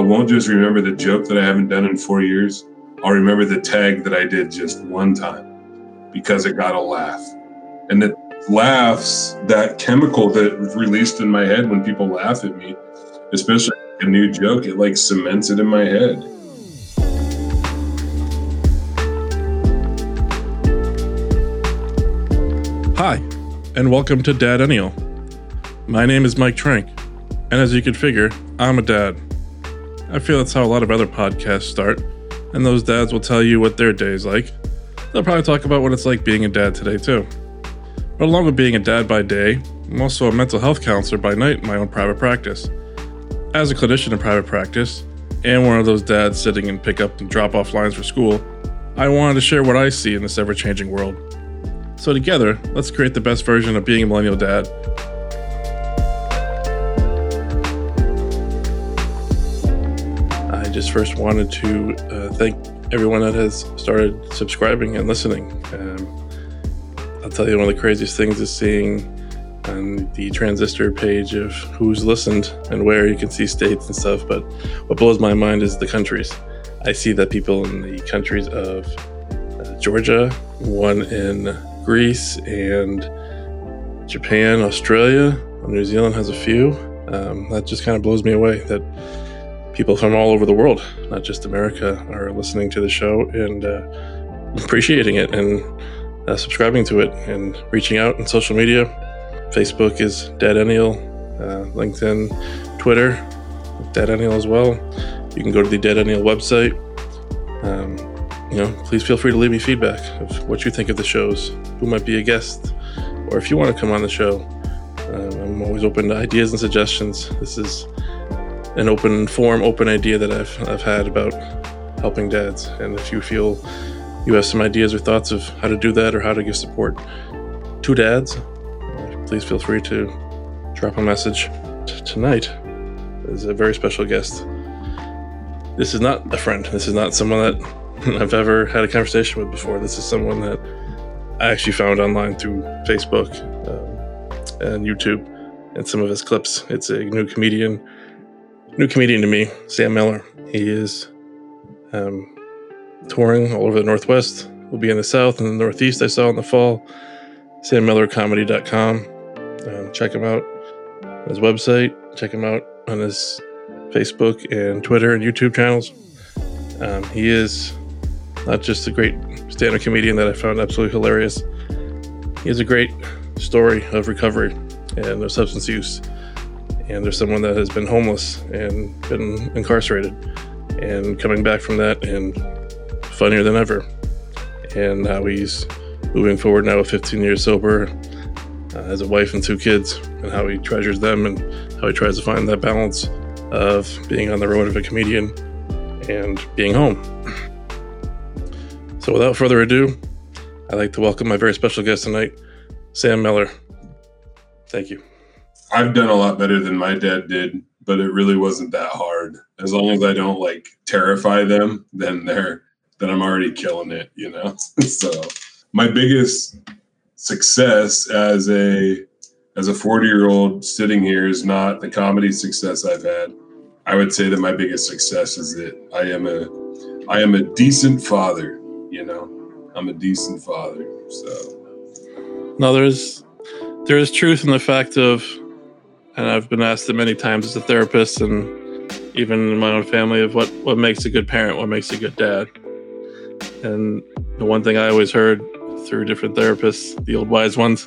I won't just remember the joke that I haven't done in four years. I'll remember the tag that I did just one time because it got a laugh. And the laughs, that chemical that was released in my head when people laugh at me, especially a new joke, it like cements it in my head. Hi, and welcome to Dad Dadennial. My name is Mike Trenk, and as you can figure, I'm a dad. I feel that's how a lot of other podcasts start, and those dads will tell you what their day is like. They'll probably talk about what it's like being a dad today, too. But along with being a dad by day, I'm also a mental health counselor by night in my own private practice. As a clinician in private practice, and one of those dads sitting in pickup and drop off lines for school, I wanted to share what I see in this ever changing world. So, together, let's create the best version of being a millennial dad. Just first wanted to uh, thank everyone that has started subscribing and listening. Um, I'll tell you one of the craziest things is seeing on the transistor page of who's listened and where you can see states and stuff. But what blows my mind is the countries. I see that people in the countries of uh, Georgia, one in Greece and Japan, Australia, New Zealand has a few. Um, that just kind of blows me away that people from all over the world, not just America, are listening to the show and uh, appreciating it and uh, subscribing to it and reaching out on social media. Facebook is Dadennial, uh, LinkedIn, Twitter, Dadennial as well. You can go to the Dadennial website. Um, you know, please feel free to leave me feedback of what you think of the shows, who might be a guest, or if you want to come on the show. Um, I'm always open to ideas and suggestions. This is an open forum, open idea that I've I've had about helping dads, and if you feel you have some ideas or thoughts of how to do that or how to give support to dads, please feel free to drop a message. T- tonight is a very special guest. This is not a friend. This is not someone that I've ever had a conversation with before. This is someone that I actually found online through Facebook um, and YouTube and some of his clips. It's a new comedian, new comedian to me, Sam Miller. He is um, touring all over the Northwest. We'll be in the South and the Northeast. I saw in the fall. SamMillerComedy.com. Um, check him out on his website. Check him out on his Facebook and Twitter and YouTube channels. Um, he is not just a great stand-up comedian that I found absolutely hilarious. He has a great story of recovery and of substance use. And there's someone that has been homeless and been incarcerated and coming back from that and funnier than ever. And how he's moving forward now with 15 years sober, uh, has a wife and two kids, and how he treasures them and how he tries to find that balance of being on the road of a comedian and being home. So, without further ado, I'd like to welcome my very special guest tonight, Sam Miller. Thank you. I've done a lot better than my dad did, but it really wasn't that hard. As long as I don't like terrify them, then they're then I'm already killing it, you know. so my biggest success as a as a 40 year old sitting here is not the comedy success I've had. I would say that my biggest success is that I am a I am a decent father you know i'm a decent father so no there's there is truth in the fact of and i've been asked it many times as a therapist and even in my own family of what what makes a good parent what makes a good dad. And the one thing i always heard through different therapists the old wise ones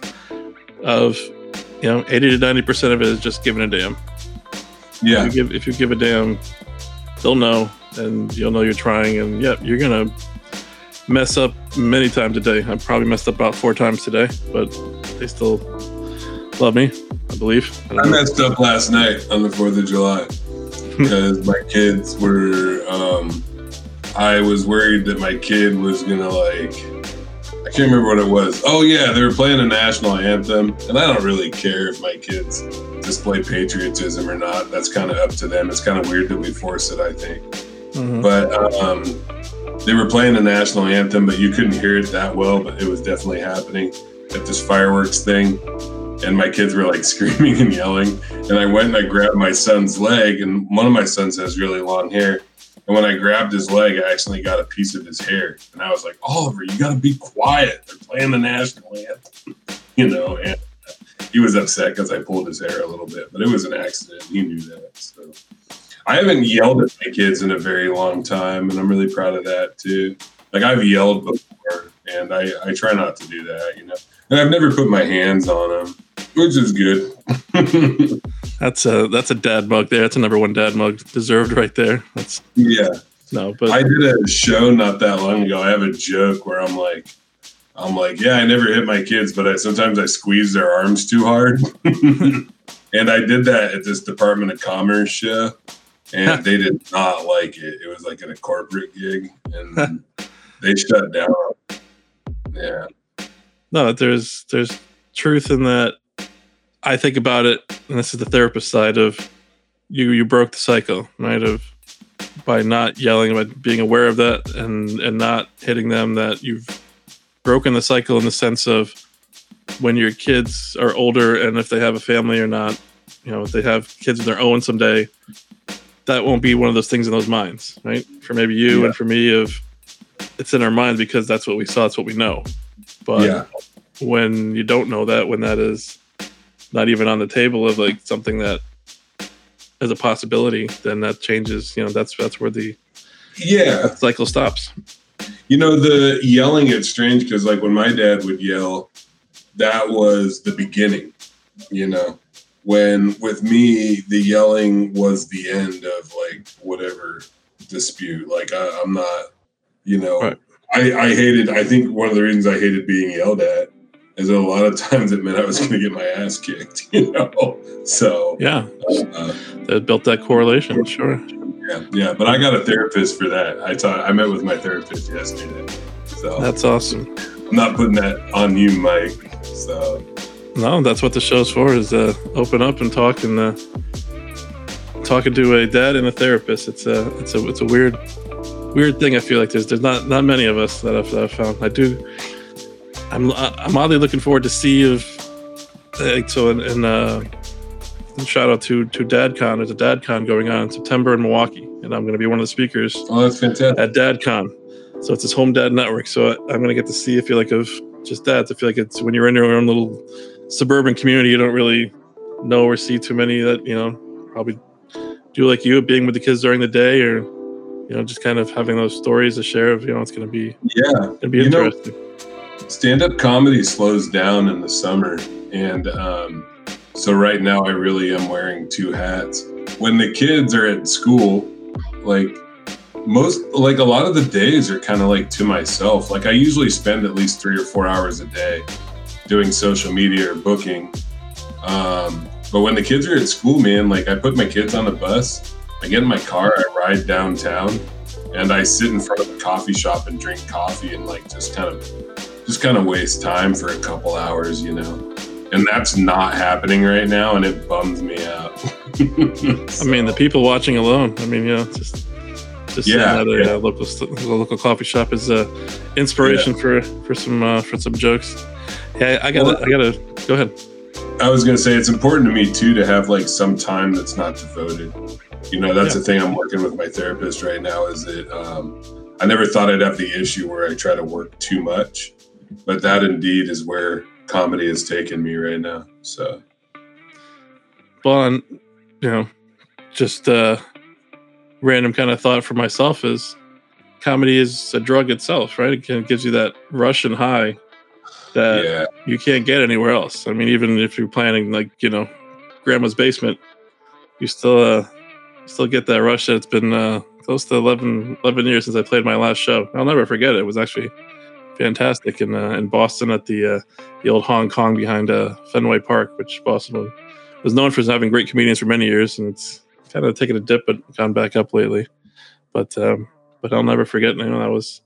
of you know 80 to 90 percent of it is just giving a damn. Yeah. If you give, if you give a damn they'll know and you'll know you're trying and yeah you're gonna mess up many times a day. I probably messed up about four times today, but they still love me, I believe. I, I messed up last night on the 4th of July because my kids were, um, I was worried that my kid was going to like, I can't remember what it was. Oh, yeah, they were playing a national anthem. And I don't really care if my kids display patriotism or not. That's kind of up to them. It's kind of weird that we force it, I think. Mm-hmm. But, um, they were playing the national anthem, but you couldn't hear it that well, but it was definitely happening at this fireworks thing. And my kids were like screaming and yelling. And I went and I grabbed my son's leg, and one of my sons has really long hair. And when I grabbed his leg, I accidentally got a piece of his hair. And I was like, Oliver, you got to be quiet. They're playing the national anthem, you know. And he was upset because I pulled his hair a little bit, but it was an accident. He knew that. So I haven't yelled at my kids in a very long time, and I'm really proud of that too. Like I've yelled before, and I, I try not to do that, you know. And I've never put my hands on them, which is good. that's a that's a dad mug there. That's a number one dad mug deserved right there. That's yeah. No, but I did a show not that long ago. I have a joke where I'm like, I'm like, yeah, I never hit my kids, but I, sometimes I squeeze their arms too hard. and I did that at this Department of Commerce show, and they did not like it. It was like in a corporate gig, and they shut down. Yeah. No, there's there's truth in that. I think about it, and this is the therapist side of you. You broke the cycle, right? Of by not yelling, by being aware of that, and and not hitting them. That you've broken the cycle in the sense of when your kids are older and if they have a family or not, you know, if they have kids of their own someday, that won't be one of those things in those minds, right? For maybe you yeah. and for me, of it's in our minds because that's what we saw, it's what we know. But yeah. when you don't know that, when that is not even on the table of like something that is a possibility, then that changes. You know, that's that's where the yeah cycle stops. You know, the yelling it's strange because like when my dad would yell, that was the beginning. You know, when with me the yelling was the end of like whatever dispute. Like I, am not, you know, right. I, I hated. I think one of the reasons I hated being yelled at is a lot of times it meant I was going to get my ass kicked. You know, so yeah, uh, that built that correlation. Sure. Yeah, yeah, but I got a therapist for that. I taught. I met with my therapist yesterday. So that's awesome. I'm not putting that on you, Mike. So no, that's what the show's for is uh, open up and talk and uh, talking to a dad and a therapist. It's a it's a it's a weird weird thing. I feel like there's there's not not many of us that I've, that I've found. I do. I'm I'm oddly looking forward to see if uh, so in uh, shout out to to DadCon. There's a DadCon going on in September in Milwaukee, and I'm going to be one of the speakers. Oh, that's fantastic! At DadCon, so it's this home dad network. So I'm going to get to see. I feel like of just dads. I feel like it's when you're in your own little suburban community, you don't really know or see too many that you know probably do like you, being with the kids during the day, or you know just kind of having those stories to share. Of you know, it's going to be yeah, going to be interesting. Stand-up comedy slows down in the summer, and um, so right now I really am wearing two hats. When the kids are at school, like most like a lot of the days are kind of like to myself. Like I usually spend at least three or four hours a day doing social media or booking. Um, but when the kids are at school, man, like I put my kids on the bus, I get in my car, I ride downtown, and I sit in front of a coffee shop and drink coffee and like just kind of just kind of waste time for a couple hours, you know. And that's not happening right now, and it bums me out. so. I mean, the people watching alone. I mean, you know, just just yeah, at a yeah. uh, local local coffee shop is uh, inspiration yeah. for for some uh, for some jokes. Yeah, I gotta well, I gotta go ahead. I was gonna say it's important to me too to have like some time that's not devoted. You know, that's yeah. the thing I'm working with my therapist right now. Is that um, I never thought I'd have the issue where I try to work too much, but that indeed is where comedy has taken me right now. So, well, and, you know, just uh, random kind of thought for myself is comedy is a drug itself, right? It, can, gives you that rush and high that yeah. you can't get anywhere else. I mean, even if you're planning like you know, grandma's basement, you still uh, still get that rush. That it's been uh, close to 11, 11 years since I played my last show. I'll never forget it. It was actually fantastic in uh, in Boston at the uh, the old Hong Kong behind uh, Fenway Park, which Boston was known for having great comedians for many years, and it's kind of taken a dip but gone back up lately. But um, but I'll never forget. You know, that was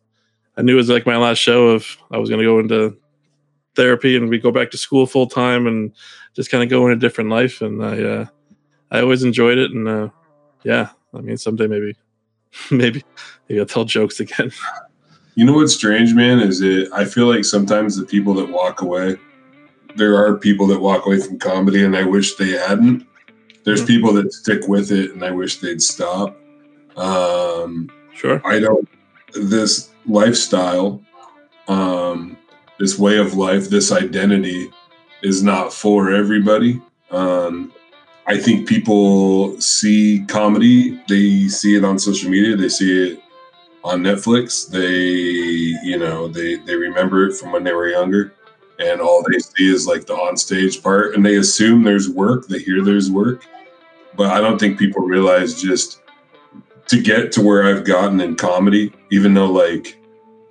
I knew it was like my last show of I was going to go into therapy and we go back to school full time and just kind of go in a different life. And I uh, I always enjoyed it. And uh, yeah, I mean, someday maybe maybe maybe I'll tell jokes again. You know what's strange, man, is it I feel like sometimes the people that walk away there are people that walk away from comedy and I wish they hadn't. There's Mhm. people that stick with it and I wish they'd stop. Um, Sure. I don't this lifestyle, um, this way of life, this identity is not for everybody. Um, I think people see comedy, they see it on social media, they see it on Netflix, they you know, they they remember it from when they were younger. And all they see is like the on-stage part, and they assume there's work. They hear there's work, but I don't think people realize just to get to where I've gotten in comedy, even though like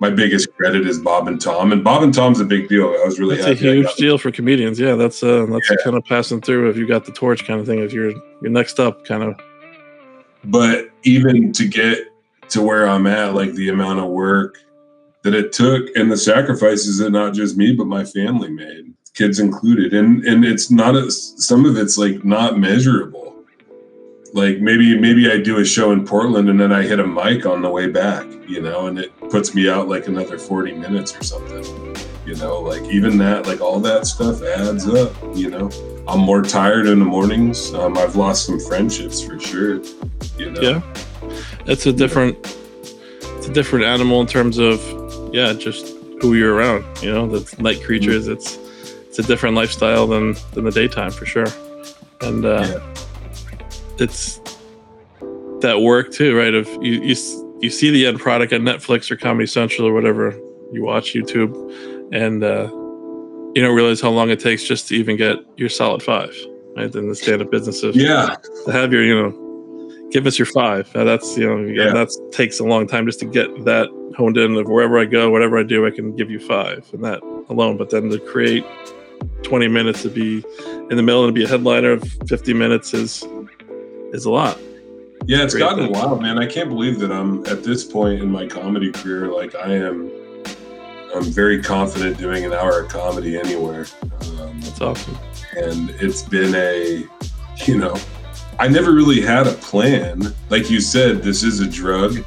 my biggest credit is Bob and Tom, and Bob and Tom's a big deal. I was really That's a happy. I huge deal for comedians. Yeah, that's uh, that's Yeah. kind of passing through. If you got the torch, kind of thing. If you're you're next up, kind of. but even to get to where I'm at, like the amount of work that it took and the sacrifices that not just me but my family made, kids included, and and it's not a, some of it's like not measurable. Like maybe maybe I do a show in Portland and then I hit a mic on the way back, you know, and it puts me out like another 40 minutes or something. You know, like even that, like all that stuff adds up, you know. I'm more tired in the mornings. Um, I've lost some friendships for sure. You know. Yeah. It's a different, it's a different animal in terms of, yeah, just who you're around. You know, the night creatures. It's it's a different lifestyle than than the daytime for sure, and uh, Yeah. it's that work too, right? If you you you see the end product on Netflix or Comedy Central or whatever, you watch YouTube, and uh, you don't realize how long it takes just to even get your solid five, right? In the stand-up businesses, Yeah. to have your, you know, give us your five. Now that's you know Yeah. that takes a long time just to get that honed in. Of wherever I go, whatever I do, I can give you five, and that alone. But then to create twenty minutes to be in the middle and to be a headliner of fifty minutes is is a lot. Yeah, it's gotten thing. wild, man. I can't believe that I'm at this point in my comedy career. Like I am, I'm very confident doing an hour of comedy anywhere. Um, That's awesome. and it's been a, you know, I never really had a plan. Like you said, this is a drug.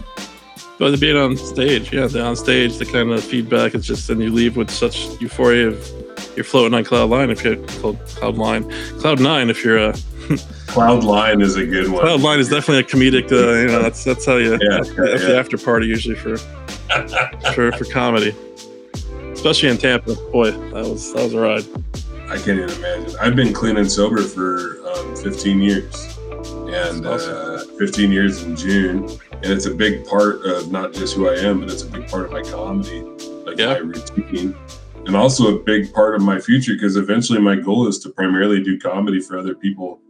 But to being on stage, yeah, the on stage, the kind of feedback, it's just, and you leave with such euphoria of you're floating on cloud line if you're cloud line, cloud nine if you're a Cloud line is a good one. cloud line is definitely a comedic. Uh, you know, that's that's how you Yeah, that's, yeah, that's the yeah. after party usually for for for comedy, especially in Tampa. Boy, that was that was a ride. I can't even imagine. I've been clean and sober for um, 15 years, and uh, 15 years in June, and it's a big part of not just who I am, but it's a big part of my comedy, like Yeah. my routine, and also a big part of my future. Because eventually, my goal is to primarily do comedy for other people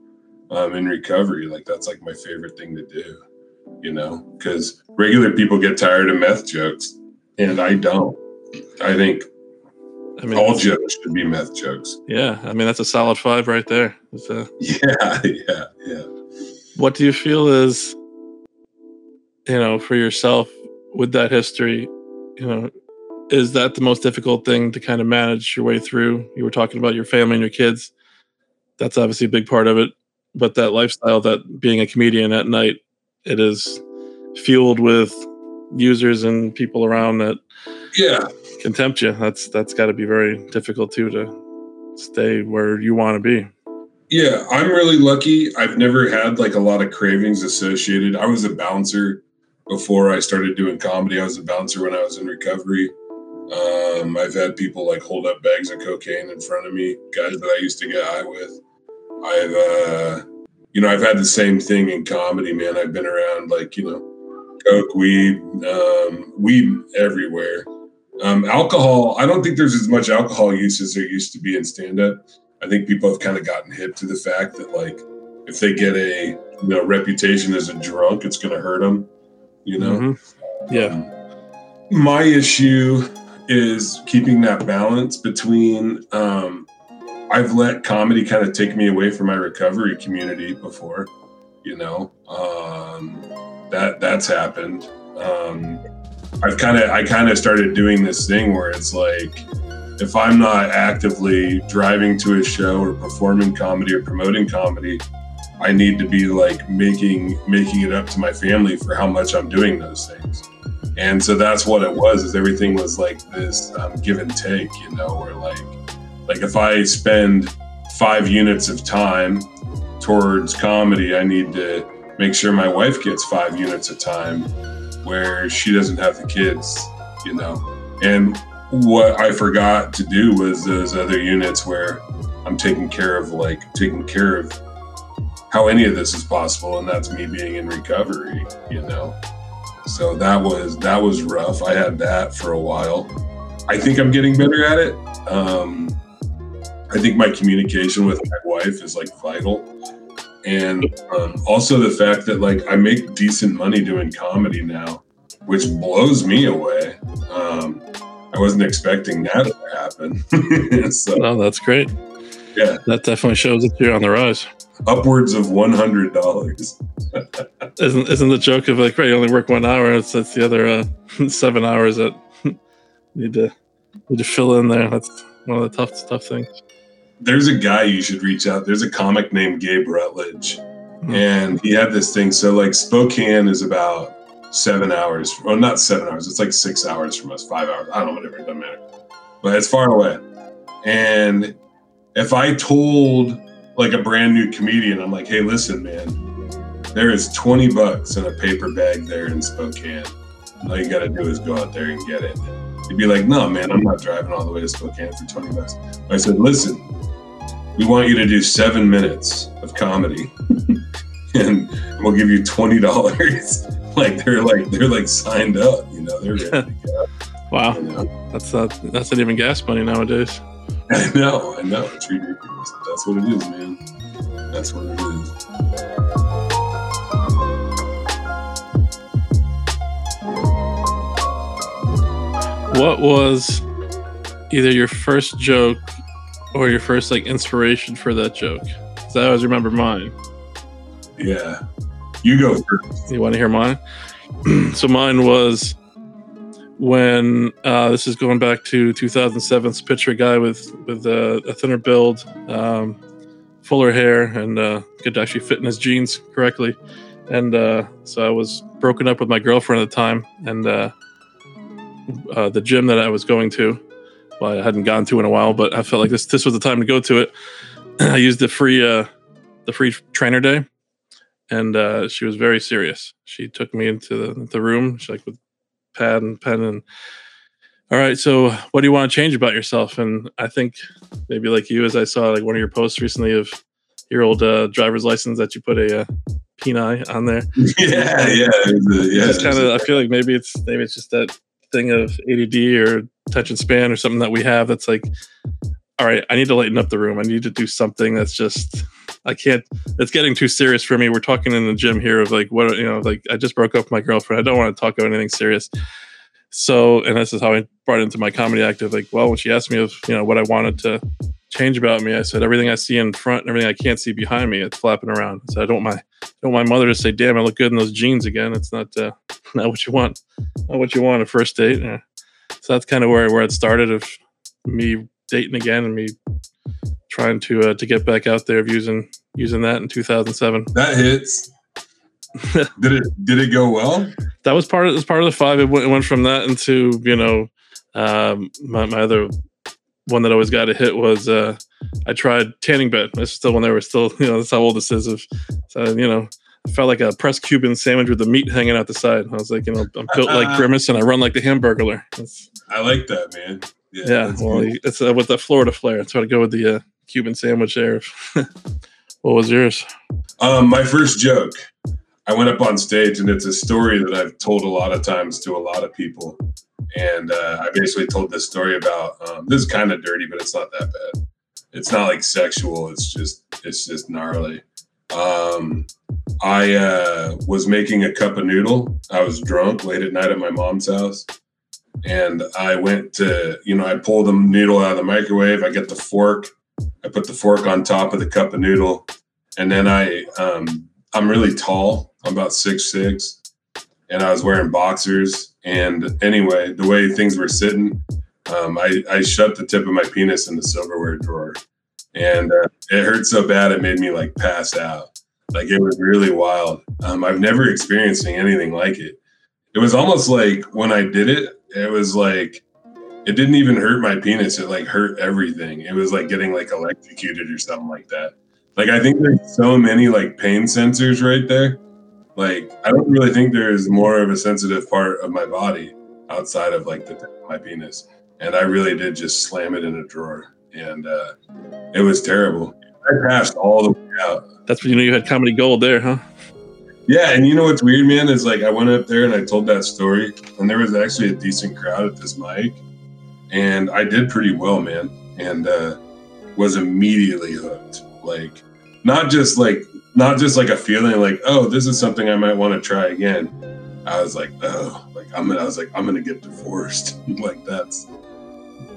um, in recovery. Like that's like my favorite thing to do, you know. Because regular people get tired of meth jokes, and I don't. I think I mean, all jokes should be meth jokes. yeah, I mean that's a solid five right there. A, Yeah, yeah, yeah. What do you feel is you know for yourself with that history you know is that the most difficult thing to kind of manage your way through? You were talking about your family and your kids. That's obviously a big part of it but that lifestyle that being a comedian at night it is fueled with users and people around that Yeah, can tempt you. That's that's got to be very difficult too to stay where you want to be yeah. I'm really lucky. I've never had like a lot of cravings associated. I was a bouncer before I started doing comedy. I was a bouncer when I was in recovery. Um, I've had people like hold up bags of cocaine in front of me, guys that I used to get high with. I've, uh, you know, I've had the same thing in comedy, man. I've been around like, you know, coke, weed, um, weed everywhere. Um, alcohol, I don't think there's as much alcohol use as there used to be in stand up. I think people have kind of gotten hip to the fact that, like, if they get a you know reputation as a drunk, it's going to hurt them. You know. Mhm. yeah Um, my issue is keeping that balance between. Um, I've let comedy kind of take me away from my recovery community before. You know, um, that that's happened. Um, I've kind of I kind of started doing this thing where it's like if I'm not actively driving to a show or performing comedy or promoting comedy, I need to be like making making it up to my family for how much I'm doing those things. And so that's what it was. Is everything was like this um, give and take, you know, where like Like if I spend five units of time towards comedy, I need to make sure my wife gets five units of time where she doesn't have the kids, you know. And what I forgot to do was those other units where I'm taking care of like taking care of how any of this is possible and that's me being in recovery, you know. So that was that was rough. I had that for a while. I think I'm getting better at it. Um, I think my communication with my wife is like vital, and um, also the fact that like I make decent money doing comedy now, which blows me away. Um, I wasn't expecting that to happen. so, no, that's great. Yeah, that definitely shows that you're on the rise. Upwards of one hundred dollars. isn't isn't the joke of like right? You only work one hour. It's that's the other uh, seven hours that need to need to fill in there. That's one of the tough tough things. There's a guy you should reach out. There's a comic named Gabe Rutledge, mm-hmm. and he had this thing. So like Spokane is about seven hours. Well, not seven hours. It's like six hours from us. Five hours. I don't know. Whatever. It doesn't matter. But it's far away. And if I told like a brand new comedian, I'm like, hey, listen, man, there is 20 bucks in a paper bag there in Spokane. All you got to do is go out there and get it. He'd be like, no, man, I'm not driving all the way to Spokane for 20 bucks. I said, listen, we want you to do seven minutes of comedy and we'll give you $20. Like they're like, they're like signed up, you know, they're ready to go. wow. You know? That's not, that's not even gas money nowadays. I know, I know. It's ridiculous. That's what it is, man. That's what it is. what was either your first joke or your first like inspiration for that joke? Because I always remember mine. Yeah, you go first. You want to hear mine? so mine was when uh, this is going back to 2007. picture a guy with with uh, a thinner build, um, fuller hair, and uh, could actually fit in his jeans correctly. And uh, so I was broken up with my girlfriend at the time, and uh, the gym that I was going to. Well, I hadn't gone to in a while, but I felt like this this was the time to go to it. I used the free uh, the free trainer day, and uh, she was very serious. She took me into the, the room, she like with pad and pen and all right so what do you want to change about yourself? And i think maybe like you as i saw like one of your posts recently of your old uh, driver's license that you put a uh, peni on there. Yeah yeah yeah just kind of i feel like maybe it's maybe it's just that thing of ADD or attention span or something that we have that's like, all right, I need to lighten up the room. I need to do something that's just, I can't, it's getting too serious for me. We're talking in the gym here of like, what, you know, like I just broke up with my girlfriend. I don't want to talk about anything serious. So, and this is how I brought into my comedy act of Like, well, when she asked me if, you know, what I wanted to change about me, I said, everything I see in front and everything I can't see behind me, it's flapping around. So I don't want my, I don't want my mother to say, damn, I look good in those jeans again. It's not, uh, not what you want, not what you want a first date. Yeah. So that's kind of where where it started of me dating again and me trying to uh, to get back out there of using using that in 2007. That hits. did it did it go well? That was part of was part of the five. It went, it went from that into you know um, my, my other one that always got a hit was uh, I tried tanning bed. This is still when they were still you know that's how old this is. Of so, you know I felt like a pressed Cuban sandwich with the meat hanging out the side. I was like, you know, I'm built like Grimace and I run like the Hamburglar. That's, I like that, man. Yeah, yeah well, it's uh, with the Florida flair. So I go with the uh, Cuban sandwich there. what was yours? Um, my first joke. I went up on stage, and it's a story that I've told a lot of times to a lot of people. And uh, I basically told this story about um, this is kind of dirty, but it's not that bad. It's not like sexual. It's just it's just gnarly. Um, I uh, was making a cup of noodle. I was drunk late at night at my mom's house. And I went to, you know, I pulled the noodle out of the microwave. I get the fork. I put the fork on top of the cup of noodle. And then I, um, I'm really tall. I'm about six six, and I was wearing boxers. And anyway, the way things were sitting, um, I, I shut the tip of my penis in the silverware drawer, and uh, it hurt so bad it made me like pass out. Like it was really wild. Um, I've never experienced anything like it. It was almost like when I did it, it was like it didn't even hurt my penis. It like hurt everything. It was like getting like electrocuted or something like that. Like I think there's so many like pain sensors right there. Like I don't really think there's more of a sensitive part of my body outside of like the my penis. And I really did just slam it in a drawer, and uh, it was terrible. I passed all the way out. That's when you know you had comedy gold there, huh? Yeah, and you know what's weird, man, is like I went up there and I told that story, and there was actually a decent crowd at this mic, and I did pretty well, man, and uh, was immediately hooked. Like, not just like not just like a feeling like, oh, this is something I might want to try again. I was like, oh, like I'm gonna, I was like, I'm gonna get divorced. like that's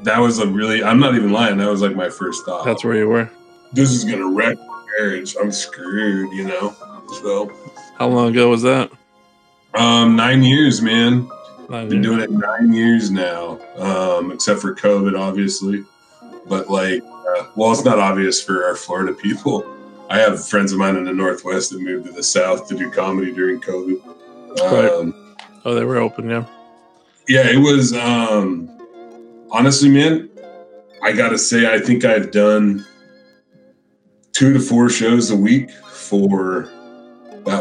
that was a really, I'm not even lying. That was like my first thought. That's where you were. This is gonna wreck my marriage. I'm screwed, you know. So, how long ago was that? Um, nine years, man. Nine Been years. doing it nine years now. Um, except for COVID, obviously. But like, uh, well, it's not obvious for our Florida people. I have friends of mine in the Northwest that moved to the South to do comedy during COVID. Um, Oh, they were open, yeah. Yeah, it was. um Honestly, man, I gotta say, I think I've done two to four shows a week for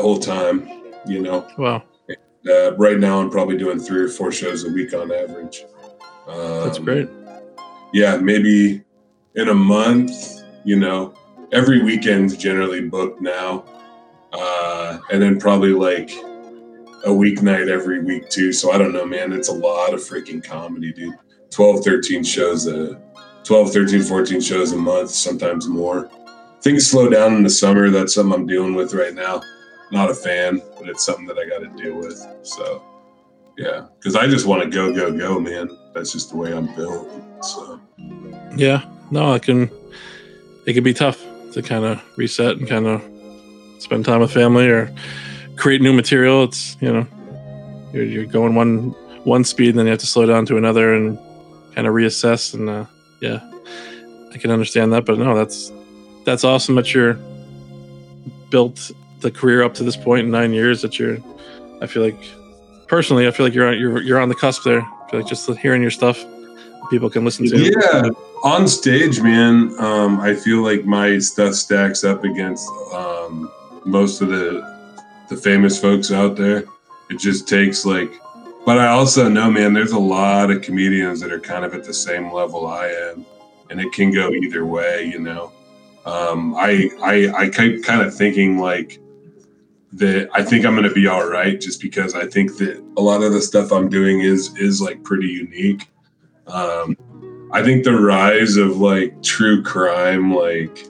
whole time. You know. Wow. Uh, right now, I'm probably doing three or four shows a week on average. Um, That's great. Yeah, maybe in a month. You know, every weekend's generally booked now, uh, and then probably like a weeknight every week too. So I don't know, man. It's a lot of freaking comedy, dude. 12, 13 shows a 12, 13, 14 shows a month, sometimes more. Things slow down in the summer. That's something I'm dealing with right now. Not a fan, but it's something that I got to deal with. So, yeah, because I just want to go, go, go, man. That's just the way I'm built. So, yeah, no, it can, it can be tough to kind of reset and kind of spend time with family or create new material. It's you know, you're, you're going one one speed, and then you have to slow down to another and kind of reassess. And uh, yeah, I can understand that. But no, that's that's awesome that you're built the career up to this point in nine years. That you're, I feel like, personally, I feel like you're on you're you're on the cusp there. I feel like just hearing your stuff, people can listen to. Yeah, on stage, man. Um, I feel like my stuff stacks up against um, most of the the famous folks out there. It just takes like but I also know, man, there's a lot of comedians that are kind of at the same level I am, and it can go either way, you know. Um, I I I keep kind of thinking like that. I think I'm going to be all right, just because I think that a lot of the stuff I'm doing is is like pretty unique. Um, I think the rise of like true crime, like,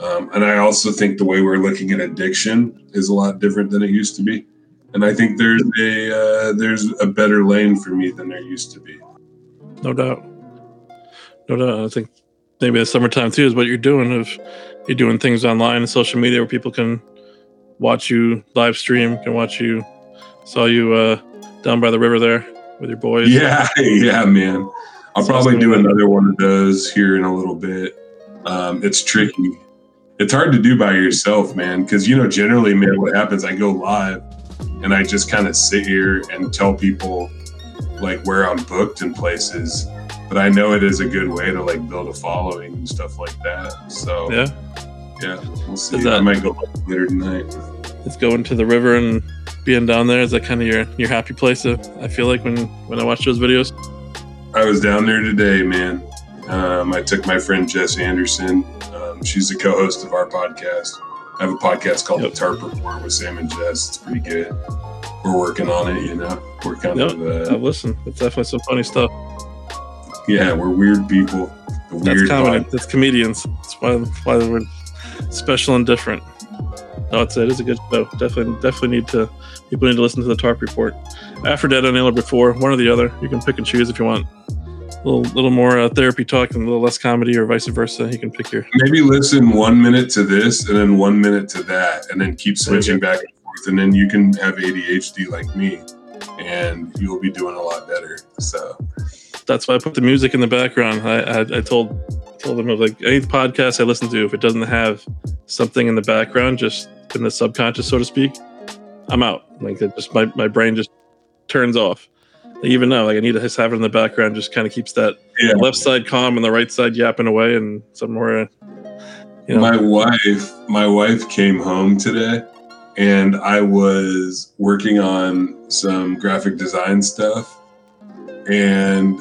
um, and I also think the way we're looking at addiction is a lot different than it used to be and I think there's a uh, there's a better lane for me than there used to be. No doubt, no doubt. I think maybe the summertime too is what you're doing. If you're doing things online and social media where people can watch you live stream, can watch you, saw you uh, down by the river there with your boys. Yeah, yeah, man. I'll probably do another one of those here in a little bit. Um, it's tricky. It's hard to do by yourself, man, because you know generally, man, what happens? I go live and I just kind of sit here and tell people like where I'm booked in places. But I know it is a good way to like build a following and stuff like that. So yeah, yeah, we'll see. That, I might go later tonight. It's going to the river and being down there. Is that kind of your your happy place? I feel like when when I watch those videos. I was down there today, man. Um, I took my friend Jess Anderson. Um, she's the co-host of our podcast I have a podcast called yep. The Tarp Report with Sam and Jess. It's pretty good. We're working on it, you know. We're kind yep. of. Uh, I've listened. It's definitely some funny stuff. Yeah, we're weird people. The That's weird comedy. That's comedians. That's why, why we're special and different. No, it's it is a good show. Definitely, definitely need to. People need to listen to the Tarp Report. After Dadennial before, one or the other. You can pick and choose if you want A little little more uh, therapy talk and a little less comedy, or vice versa. You can pick your maybe listen one minute to this and then one minute to that, and then keep switching back and forth, and then you can have ADHD like me, and you'll be doing a lot better. So that's why I put the music in the background. I I, I told told them of like any podcast I listen to, if it doesn't have something in the background, just in the subconscious, so to speak, I'm out. Like it just my my brain just turns off Like, even now, like I need to just have it in the background, just kind of keeps that Yeah. left side calm and the right side yapping away, and somewhere, you know, My wife, my wife came home today, and I was working on some graphic design stuff, and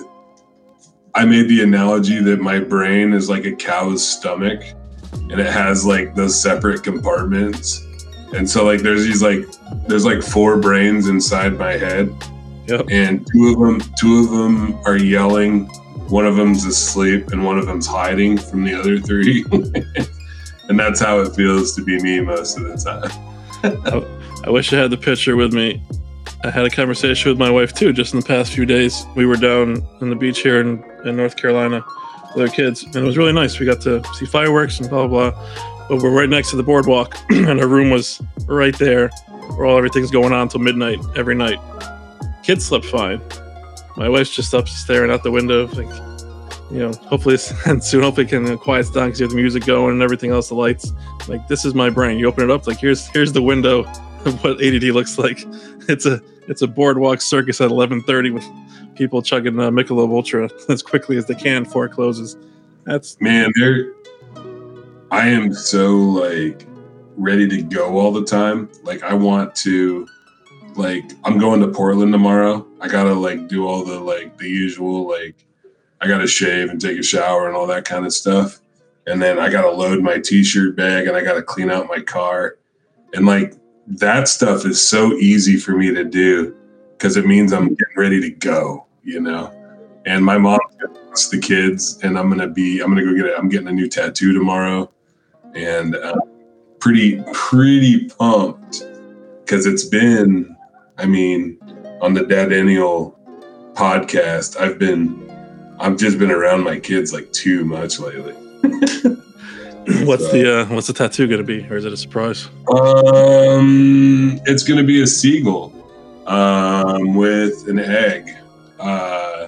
I made the analogy that my brain is like a cow's stomach, and it has like those separate compartments, and so like there's these like there's like four brains inside my head, Yep. and two of them two of them are yelling. One of them's asleep and one of them's hiding from the other three. and that's how it feels to be me most of the time. I wish I had the picture with me. I had a conversation with my wife too, just in the past few days. We were down on the beach here in, in North Carolina with our kids, and it was really nice. We got to see fireworks and blah blah blah. But we're right next to the boardwalk, and her room was right there, where all everything's going on till midnight every night. Kids slept fine. My wife's just up staring out the window, like, you know, hopefully, and soon, hopefully, it can quiet down because you have the music going and everything else, the lights. Like, this is my brain. You open it up, like, here's here's the window of what ADD looks like. It's a it's a boardwalk circus at 11:30 with people chugging uh, Michelob Ultra as quickly as they can before it closes. That's Man, there I am so like ready to go all the time. Like I want to like I'm going to Portland tomorrow. I gotta like do all the like the usual like I gotta shave and take a shower and all that kind of stuff. And then I gotta load my t-shirt bag and I gotta clean out my car. And like that stuff is so easy for me to do because it means I'm getting ready to go, you know. And my mom wants the kids, and I'm gonna be I'm gonna go get it. I'm getting a new tattoo tomorrow, and uh, pretty pretty pumped because it's been I mean on the Dad Dadennial podcast I've been I've just been around my kids like too much lately. what's the uh, what's the tattoo gonna be, or is it a surprise? Um, it's gonna be a seagull, um, with an egg. Uh,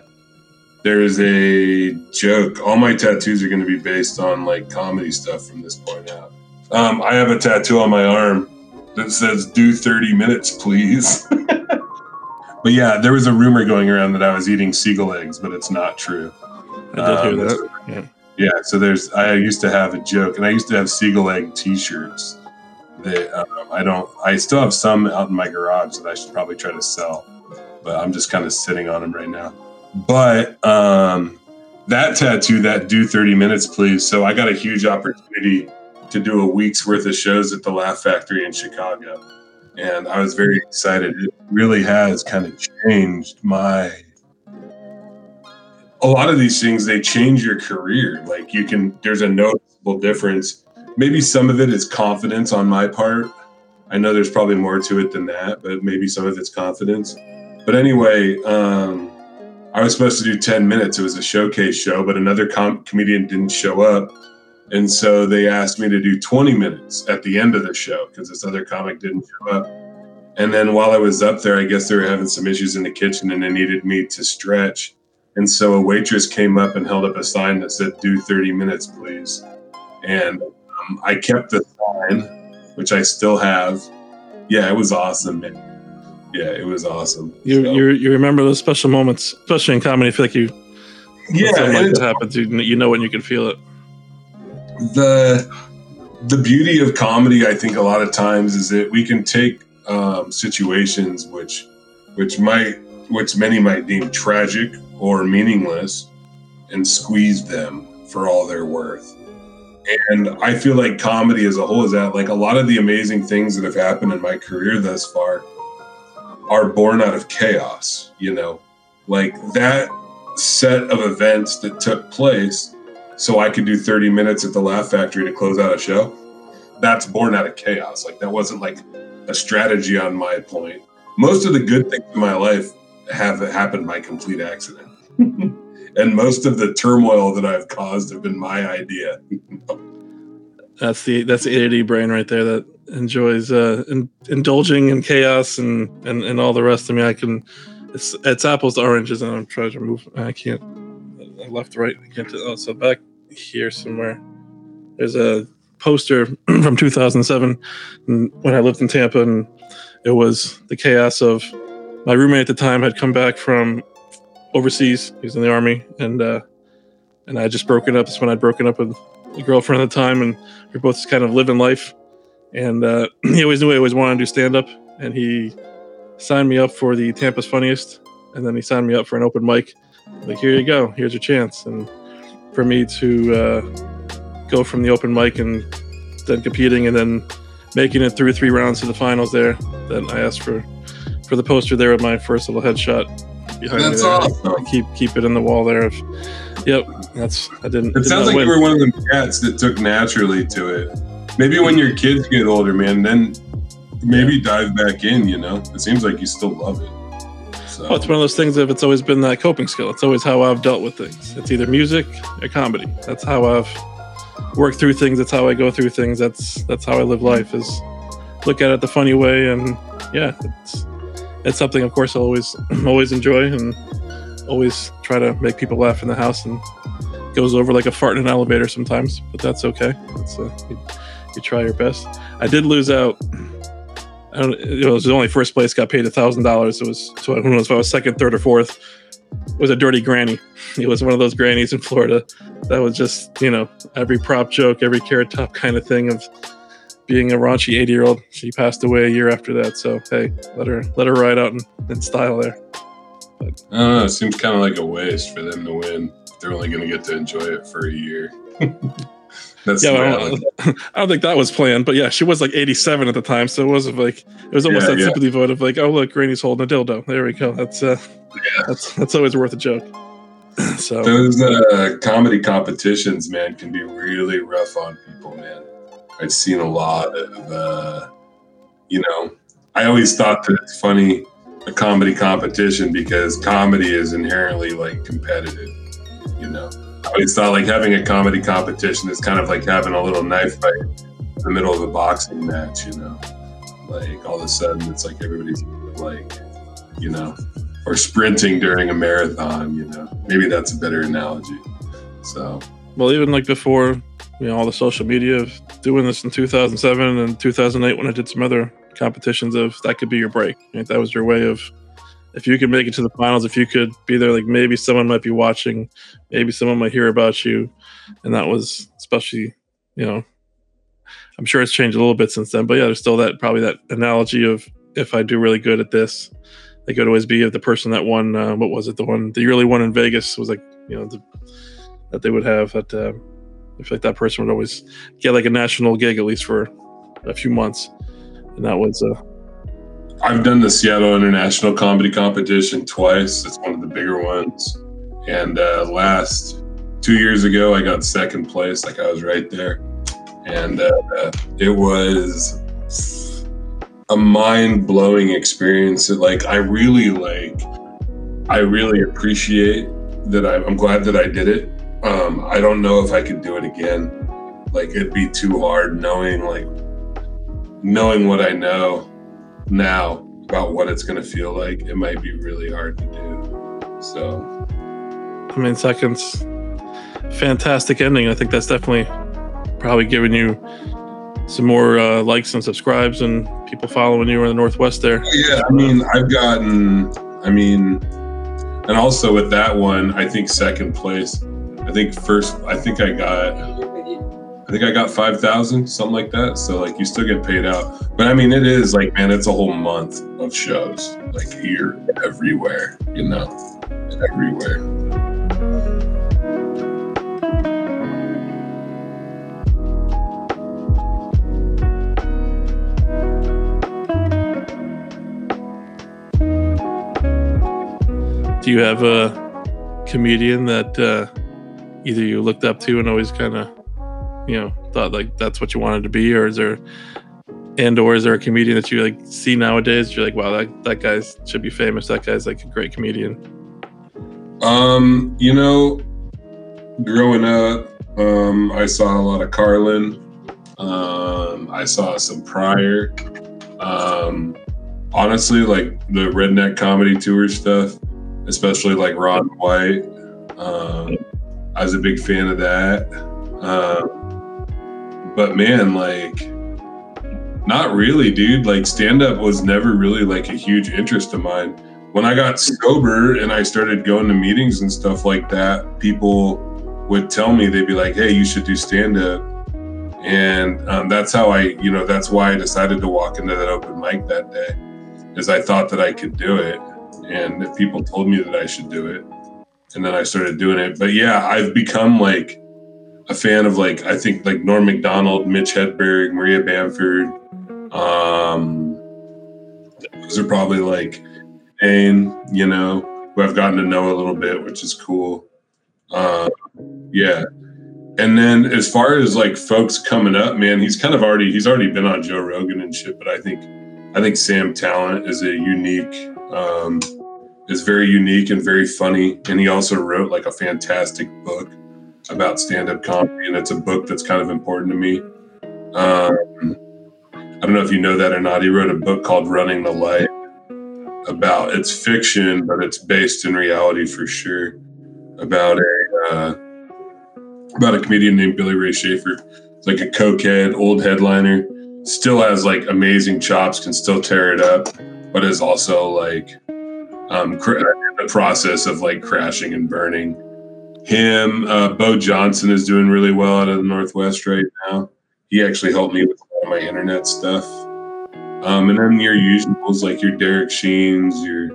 there's a joke. All my tattoos are gonna be based on like comedy stuff from this point out. Um, I have a tattoo on my arm that says "Do 30 minutes, please." but yeah, there was a rumor going around that I was eating seagull eggs, but it's not true. I did Um, hear that. Yeah. So there's I used to have a joke, and I used to have seagull egg T-shirts. That um, I don't. I still have some out in my garage that I should probably try to sell, but I'm just kind of sitting on them right now. But um, that tattoo, that do 30 minutes, please. So I got a huge opportunity to do a week's worth of shows at the Laugh Factory in Chicago, and I was very excited. It really has kind of changed my a lot of these things they change your career. Like you can there's a noticeable difference. Maybe some of it is confidence on my part. I know there's probably more to it than that but maybe some of it's confidence. But anyway um i was supposed to do 10 minutes. It was a showcase show but another com- comedian didn't show up. And so they asked me to do 20 minutes at the end of the show because this other comic didn't show up. And then while i was up there i guess they were having some issues in the kitchen and they needed me to stretch and so a waitress came up and held up a sign that said, Do 30 minutes, please. And um, I kept the sign, which I still have. Yeah, it was awesome, man. Yeah, it was awesome. You, So- you you remember those special moments, especially in comedy. I feel like you yeah, like that happens. You, you know when you can feel it. the the beauty of comedy i think a lot of times is that we can take um, situations which which might which many might deem tragic or meaningless and squeeze them for all they're worth and i feel like comedy as a whole is that like a lot of the amazing things that have happened in my career thus far are born out of chaos you know like that set of events that took place so I could do 30 minutes at the Laugh Factory to close out a show. That's born out of chaos. Like that wasn't like a strategy on my point. Most of the good things in my life have happened by complete accident. and most of the turmoil that I've caused have been my idea. That's the that's the ADD brain right there that enjoys uh, in, indulging in chaos and, and and all the rest. I mean, I can. It's it's apples to oranges, and I'm trying to move. I can't. I left, right. I can't. Oh, so back here somewhere. There's a poster from 2007 when I lived in Tampa, and it was the chaos of my roommate at the time had come back from overseas. He was in the army, and uh, and I just broken up. That's when I'd broken up with a girlfriend at the time, and we are both just kind of living life. And uh, he always knew I always wanted to do stand up, and he signed me up for the Tampa's Funniest, and then he signed me up for an open mic. Like, here you go, here's your chance. And for me to uh, go from the open mic and then competing and then making it through three rounds to the finals there, then I asked for for the poster there with my first little headshot behind That's me. There. awesome. Keep keep it in the wall there. If, yep, that's I didn't. It did sounds like win. you were one of the cats that took naturally to it. Maybe when your kids get older, man, then maybe dive back in. You know, it seems like you still love it. So Oh, it's one of those things. If it's always been that coping skill, it's always how I've dealt with things. It's either music or comedy. That's how I've worked through things. That's how I go through things. That's that's how I live life. Is look at it the funny way, and yeah, it's it's something. Of course, I always always enjoy and always try to make people laugh in the house. And goes over like a fart in an elevator sometimes, but that's okay. That's uh, you, you try your best. I did lose out. I don't. It was only first place. Got paid a thousand dollars. It was so I who knows if I was second, third, or fourth. It was a dirty granny. It was one of those grannies in Florida that was just you know every prop joke, every carrot top kind of thing of being a raunchy eighty year old. She passed away a year after that. So hey, let her let her ride out in, in style there. I don't know. It seems kind of like a waste for them to win. They're only going to get to enjoy it for a year. That's Yeah, I don't, I don't think that was planned, but yeah, she was like 87 at the time, so it wasn't like it was almost Yeah, that yeah. sympathy vote of like, oh look, Granny's holding a dildo. There we go. That's uh, that's that's always worth a joke. so Those uh, comedy competitions, man, can be really rough on people, man. I've seen a lot of, uh, you know, I always thought that it's funny, a comedy competition, because comedy is inherently like competitive, you know. I always thought like having a comedy competition is kind of like having a little knife fight in the middle of a boxing match, you know. Like all of a sudden it's like everybody's like, you know, or sprinting during a marathon, you know. Maybe that's a better analogy. So, well, even like before, you know, all the social media of doing this in 2007 and 2008 when I did some other competitions of that could be your break. That was your way of if you could make it to the finals, if you could be there, like maybe someone might be watching, maybe someone might hear about you, and that was especially, you know, I'm sure it's changed a little bit since then, but yeah, there's still that probably that analogy of if I do really good at this, they could always be the person that won. Uh, what was it? The one, the yearly one in Vegas was like, you know, the, that they would have that. Uh, I feel like that person would always get like a national gig at least for a few months, and that was uh, I've done the Seattle International Comedy Competition twice. It's one of the bigger ones. And uh, last two years ago, I got second place. Like I was right there. And uh, uh, it was a mind blowing experience. That, like, I really like, I really appreciate that I, I'm glad that I did it. Um, I don't know if I could do it again. Like, it'd be too hard knowing, like, knowing what I know now about what it's going to feel like, it might be really hard to do. So, I mean, seconds, fantastic ending. I think that's definitely probably giving you some more uh, likes and subscribes and people following you in the Northwest there. yeah, I mean, I've gotten, I mean, and also with that one, I think second place. I think first, I think I got, I think I got 5,000, something like that. So, like, you still get paid out. But I mean, it is like, man, it's a whole month of shows. Like, you're everywhere, you know, everywhere. Do you have a comedian that uh, either you looked up to and always kind of, you know, thought like that's what you wanted to be, or is there, and or is there a comedian that you like see nowadays? You're like, wow, that that guy should be famous. That guy's like a great comedian. Um, you know, growing up, um, I saw a lot of Carlin. Um, I saw some Pryor. Um, honestly, like the redneck comedy tour stuff, especially like Ron White. Um, I was a big fan of that. Um, but man, like, not really, dude. Like, stand up was never really like a huge interest of mine. when I got sober and I started going to meetings and stuff like that, people would tell me they'd be like, "Hey, you should do stand up," and um, that's how I, you know, that's why I decided to walk into that open mic that day, is I thought that I could do it, and if people told me that I should do it, and then I started doing it. But yeah, I've become like a fan of like I think like Norm Macdonald, Mitch Hedberg, Maria Bamford. Um, those are probably like and you know, who I've gotten to know a little bit, which is cool. Uh, yeah. And then as far as like folks coming up, man, he's kind of already he's already been on Joe Rogan and shit, but I think I think Sam Tallent is a unique um is very unique and very funny. And he also wrote like a fantastic book about stand-up comedy, and it's a book that's kind of important to me. Um, I don't know if you know that or not. He wrote a book called Running the Light about it's fiction, but it's based in reality for sure. About a uh, about a comedian named Billy Ray Schafer. It's like a cokehead, old headliner, still has like amazing chops, can still tear it up, but is also like um, cr- in the process of like crashing and burning. Him, uh, Bo Johnson is doing really well out of the Northwest right now. He actually helped me with all my internet stuff. Um, and then your usuals like your Derek Sheens, your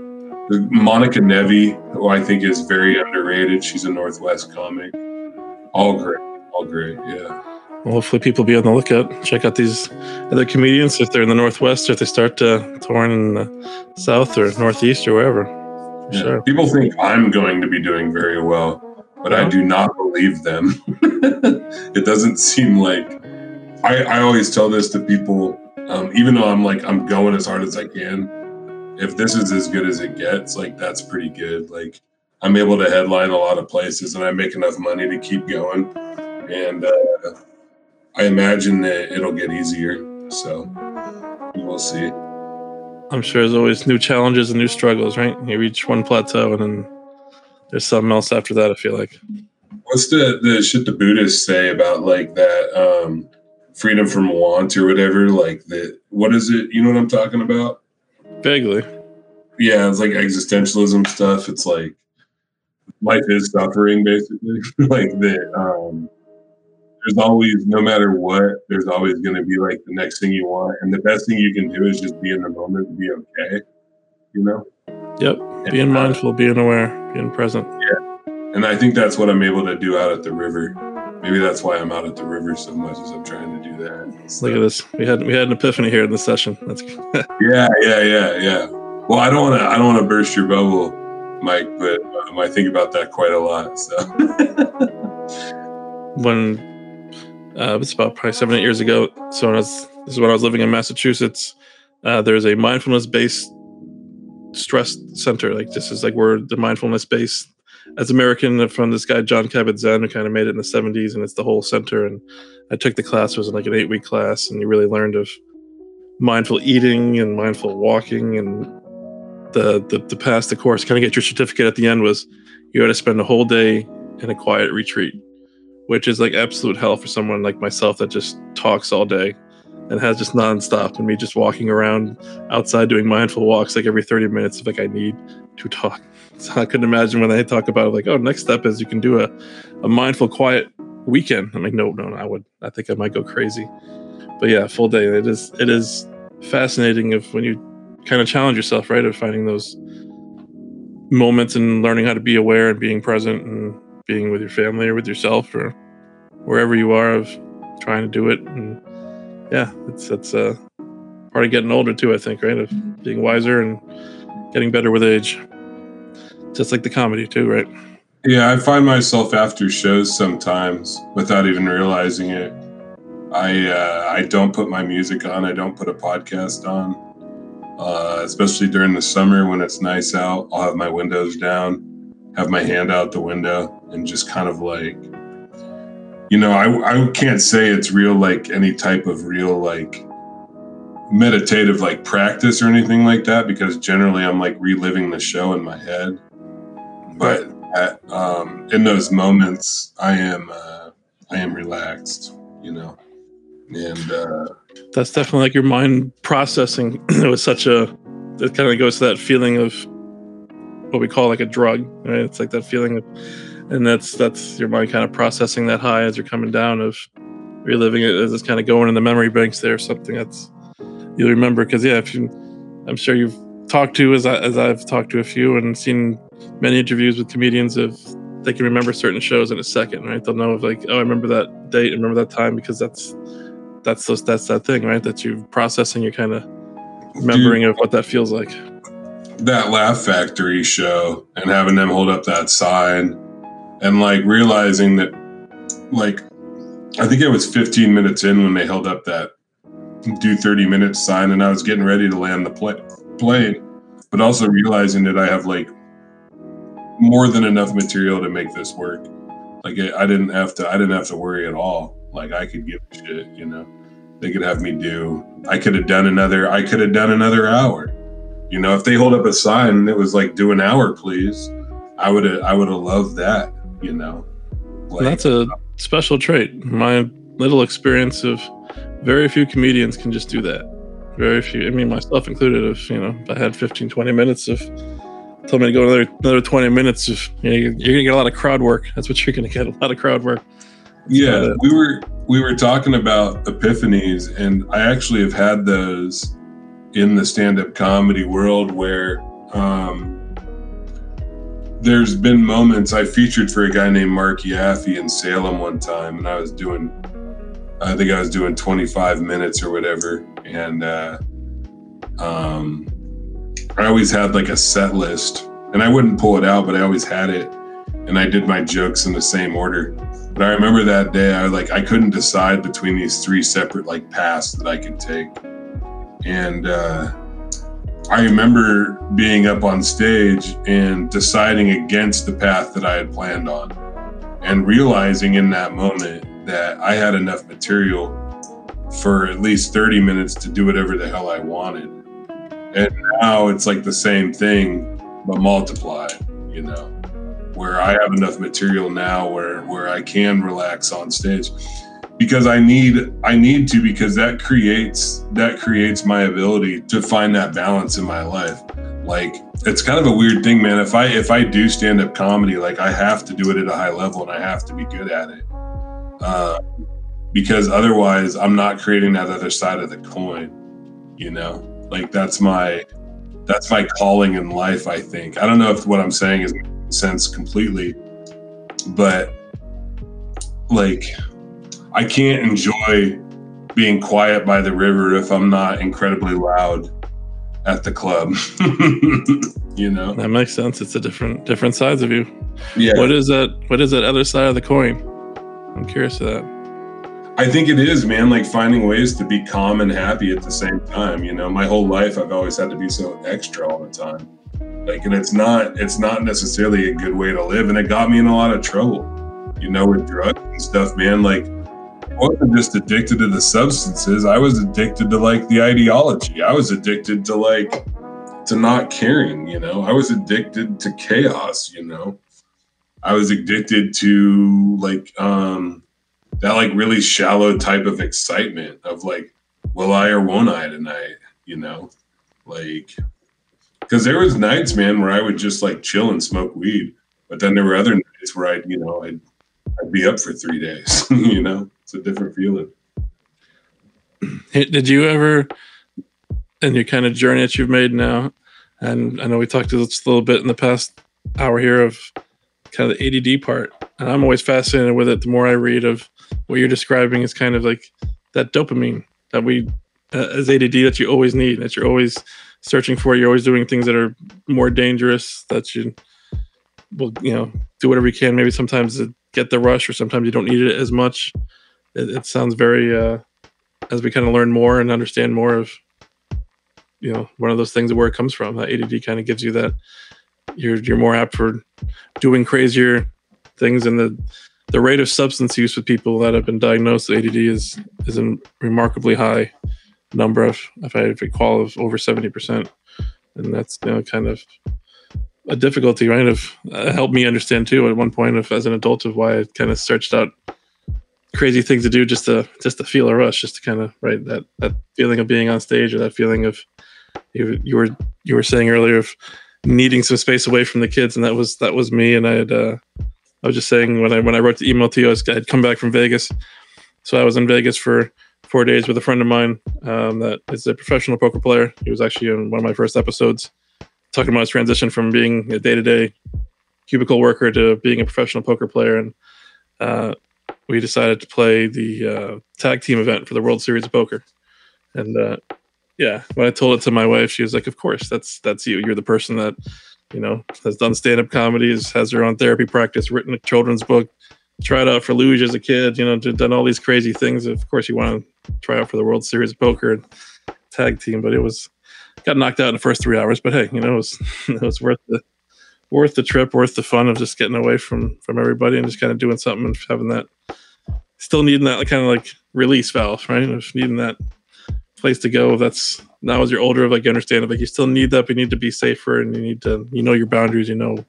Monica Nevi, who I think is very underrated. She's a Northwest comic. All great, all great, yeah. Well, hopefully, people be on the lookout. Check out these other comedians if they're in the Northwest or if they start uh, touring in the South or Northeast or wherever. Yeah. Sure. People think I'm going to be doing very well but I do not believe them. it doesn't seem like I, I always tell this to people, um, even though I'm like I'm going as hard as I can. If this is as good as it gets, like that's pretty good. Like I'm able to headline a lot of places, and I make enough money to keep going. And uh, I imagine that it'll get easier. So we'll see. I'm sure there's always new challenges and new struggles, right? You reach one plateau and then there's something else after that. I feel like. What's the the shit the Buddhists say about like that um, freedom from want or whatever? Like the what is it? You know what I'm talking about? Vaguely. Yeah, it's like existentialism stuff. It's like life is suffering, basically. like that. Um, there's always, no matter what, there's always going to be like the next thing you want, and the best thing you can do is just be in the moment, and be okay. You know. Yep. Being mindful, being aware, being present. Yeah. And I think that's what I'm able to do out at the river. Maybe that's why I'm out at the river so much as I'm trying to do that. So. Look at this. We had we had an epiphany here in the session. That's Yeah, yeah, yeah, yeah. Well, I don't want to I don't want to burst your bubble, Mike, but um, I think about that quite a lot. So when uh, it was about probably seven, eight years ago. So was, this is when I was living in Massachusetts. Uh, there's a mindfulness based stress center. Like this is like where the mindfulness based as American from this guy Jon Kabat-Zinn who kind of made it in the 70s, and it's the whole center. And I took the class; it was like an eight week class, and you really learned of mindful eating and mindful walking. And the the, the pass the course, kind of get your certificate at the end was you had to spend a whole day in a quiet retreat, which is like absolute hell for someone like myself that just talks all day and has just nonstop and me just walking around outside doing mindful walks like every 30 minutes if like I need to talk. So I couldn't imagine when they talk about like, oh, next step is you can do a, a mindful quiet weekend. I'm like, no, no, no, I would I think I might go crazy. But yeah, full day. It is it is fascinating if when you kind of challenge yourself, right? Of finding those moments and learning how to be aware and being present and being with your family or with yourself or wherever you are of trying to do it and yeah, it's it's uh, part of getting older too. I think, right, of being wiser and getting better with age. Just like the comedy too, right? Yeah, I find myself after shows sometimes without even realizing it. I uh, I don't put my music on. I don't put a podcast on. Uh, especially during the summer when it's nice out, I'll have my windows down, have my hand out the window, and just kind of like you know, I, I can't say it's real like any type of real like meditative like practice or anything like that because generally I'm like reliving the show in my head. But at, um, in those moments, I am uh, I am relaxed, you know, and uh, that's definitely like your mind processing. it was such a it kind of goes to that feeling of what we call like a drug, right? It's like that feeling of, and that's that's your mind kind of processing that high as you're coming down of reliving it as it's kind of going in the memory banks there. Something that's you'll remember because yeah, if you, I'm sure you've talked to as I, as I've talked to a few and seen many interviews with comedians of they can remember certain shows in a second, right? They'll know of like, oh, I remember that date, I remember that time because that's that's those, that's that thing, right? That you're processing, you're kind of remembering Dude, of what that feels like. That Laugh Factory show and having them hold up that sign and like realizing that, like, I think it was 15 minutes in when they held up that do 30 minutes sign and I was getting ready to land the pl- plane, but also realizing that I have like more than enough material to make this work. Like I didn't have to, I didn't have to worry at all. Like I could give a shit, you know. They could have me do. I could have done another. I could have done another hour. You know, if they hold up a sign and it was like, "Do an hour, please," I would have. I would have loved that. You know, like, that's a special trait. My little experience of very few comedians can just do that. Very few. I mean, myself included. If you know, if I had 15, 20 minutes of told me to go another another 20 minutes of you know, you're, you're gonna get a lot of crowd work. That's what you're gonna get. A lot of crowd work. Yeah, we were we were talking about epiphanies, and I actually have had those in the stand-up comedy world where um, there's been moments I featured for a guy named Mark Yaffe in Salem one time, and I was doing, I think I was doing 25 minutes or whatever, and uh, um, I always had like a set list, and I wouldn't pull it out, but I always had it, and I did my jokes in the same order. But I remember that day, I like, I couldn't decide between these three separate like paths that I could take. And uh, I remember being up on stage and deciding against the path that I had planned on and realizing in that moment that I had enough material for at least 30 minutes to do whatever the hell I wanted. And now it's like the same thing, but multiplied, you know where I have enough material now where where I can relax on stage because I need I need to because that creates that creates my ability to find that balance in my life. Like it's kind of a weird thing, man. If I if I do stand up comedy, like I have to do it at a high level and I have to be good at it. Uh, because otherwise I'm not creating that other side of the coin, you know? Like that's my that's my calling in life, I think. I don't know if what I'm saying is sense completely. But like, I can't enjoy being quiet by the river if I'm not incredibly loud at the club. you know, that makes sense. It's a different different sides of you. Yeah. What is that? What is that other side of the coin? I'm curious of that. I think it is, man. Like finding ways to be calm and happy at the same time. You know, my whole life I've always had to be so extra all the time. Like, and it's not it's not necessarily a good way to live, and it got me in a lot of trouble. You know, with drugs and stuff, man. Like, wasn't just addicted to the substances. I was addicted to like the ideology. I was addicted to like to not caring. You know, I was addicted to chaos. You know, I was addicted to like um that like really shallow type of excitement of like, will I or won't I tonight? You know, like because there was nights, man, where I would just like chill and smoke weed, but then there were other nights where I'd, you know, I'd, I'd be up for three days. you know, it's a different feeling. Did you ever, in your kind of journey that you've made now, and I know we talked just a little bit in the past hour here of kind of the ADD part, and I'm always fascinated with it. The more I read of what you're describing is kind of like that dopamine that we, uh, as ADD, that you always need, that you're always searching for. You're always doing things that are more dangerous. That you will, you know, do whatever you can. Maybe sometimes get the rush, or sometimes you don't need it as much. It, it sounds very, uh, as we kind of learn more and understand more of, you know, one of those things where it comes from. That ADD kind of gives you that. You're you're more apt for doing crazier things, and the the rate of substance use with people that have been diagnosed with ADD is is a remarkably high number of, if I recall, of over 70%. And that's you know, kind of a difficulty, right? Of uh, helped me understand too at one point of as an adult of why I kind of searched out crazy thing to do just to just to feel a rush, just to kind of right that that feeling of being on stage or that feeling of you you were you were saying earlier of needing some space away from the kids, and that was that was me. And I had uh, I was just saying when I when I wrote the email to you, I, had come back from Vegas, so I was in Vegas for four days with a friend of mine um, that is a professional poker player. He was actually in one of my first episodes talking about his transition from being a day to day cubicle worker to being a professional poker player, and uh, we decided to play the uh, tag team event for the World Series of Poker. And uh, yeah, when I told it to my wife, she was like, "Of course, that's that's you. You're the person that you know has done stand up comedies, has her own therapy practice, written a children's book, tried out for luge as a kid. You know, done all these crazy things. Of course, you want to try out for the World Series of Poker and tag team, but it was got knocked out in the first three hours. But hey, you know, it was it was worth the worth the trip, worth the fun of just getting away from from everybody and just kind of doing something and having that still needing that kind of like release valve, right? Of needing that place to go. That's now as you're older, like you understand it, like you still need that, but you need to be safer and you need to you know your boundaries, you know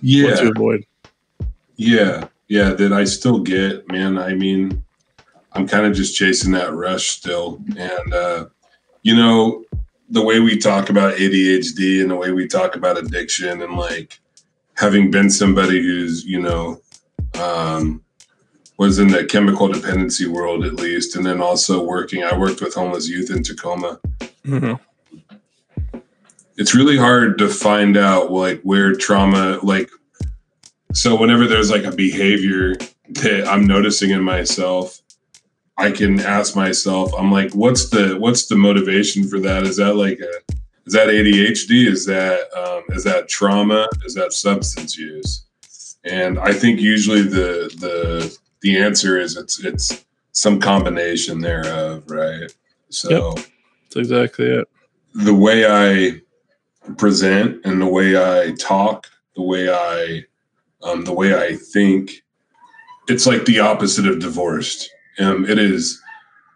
yeah. what to avoid. Yeah, yeah, that I still get, man. I mean, I'm kind of just chasing that rush still. And uh, you know, the way we talk about ADHD and the way we talk about addiction and like having been somebody who's, you know, um, was in the chemical dependency world at least, and then also working. I worked with homeless youth in Tacoma. Mm-hmm. It's really hard to find out like where trauma, like, so whenever there's like a behavior that I'm noticing in myself, I can ask myself, I'm like, what's the what's the motivation for that? Is that like a is that ADHD? Is that um, is that trauma? Is that substance use? And I think usually the the the answer is it's it's some combination thereof, right? So yep. that's exactly it. The way I present and the way I talk, the way I um, the way I think, it's like the opposite of divorced. Um, it is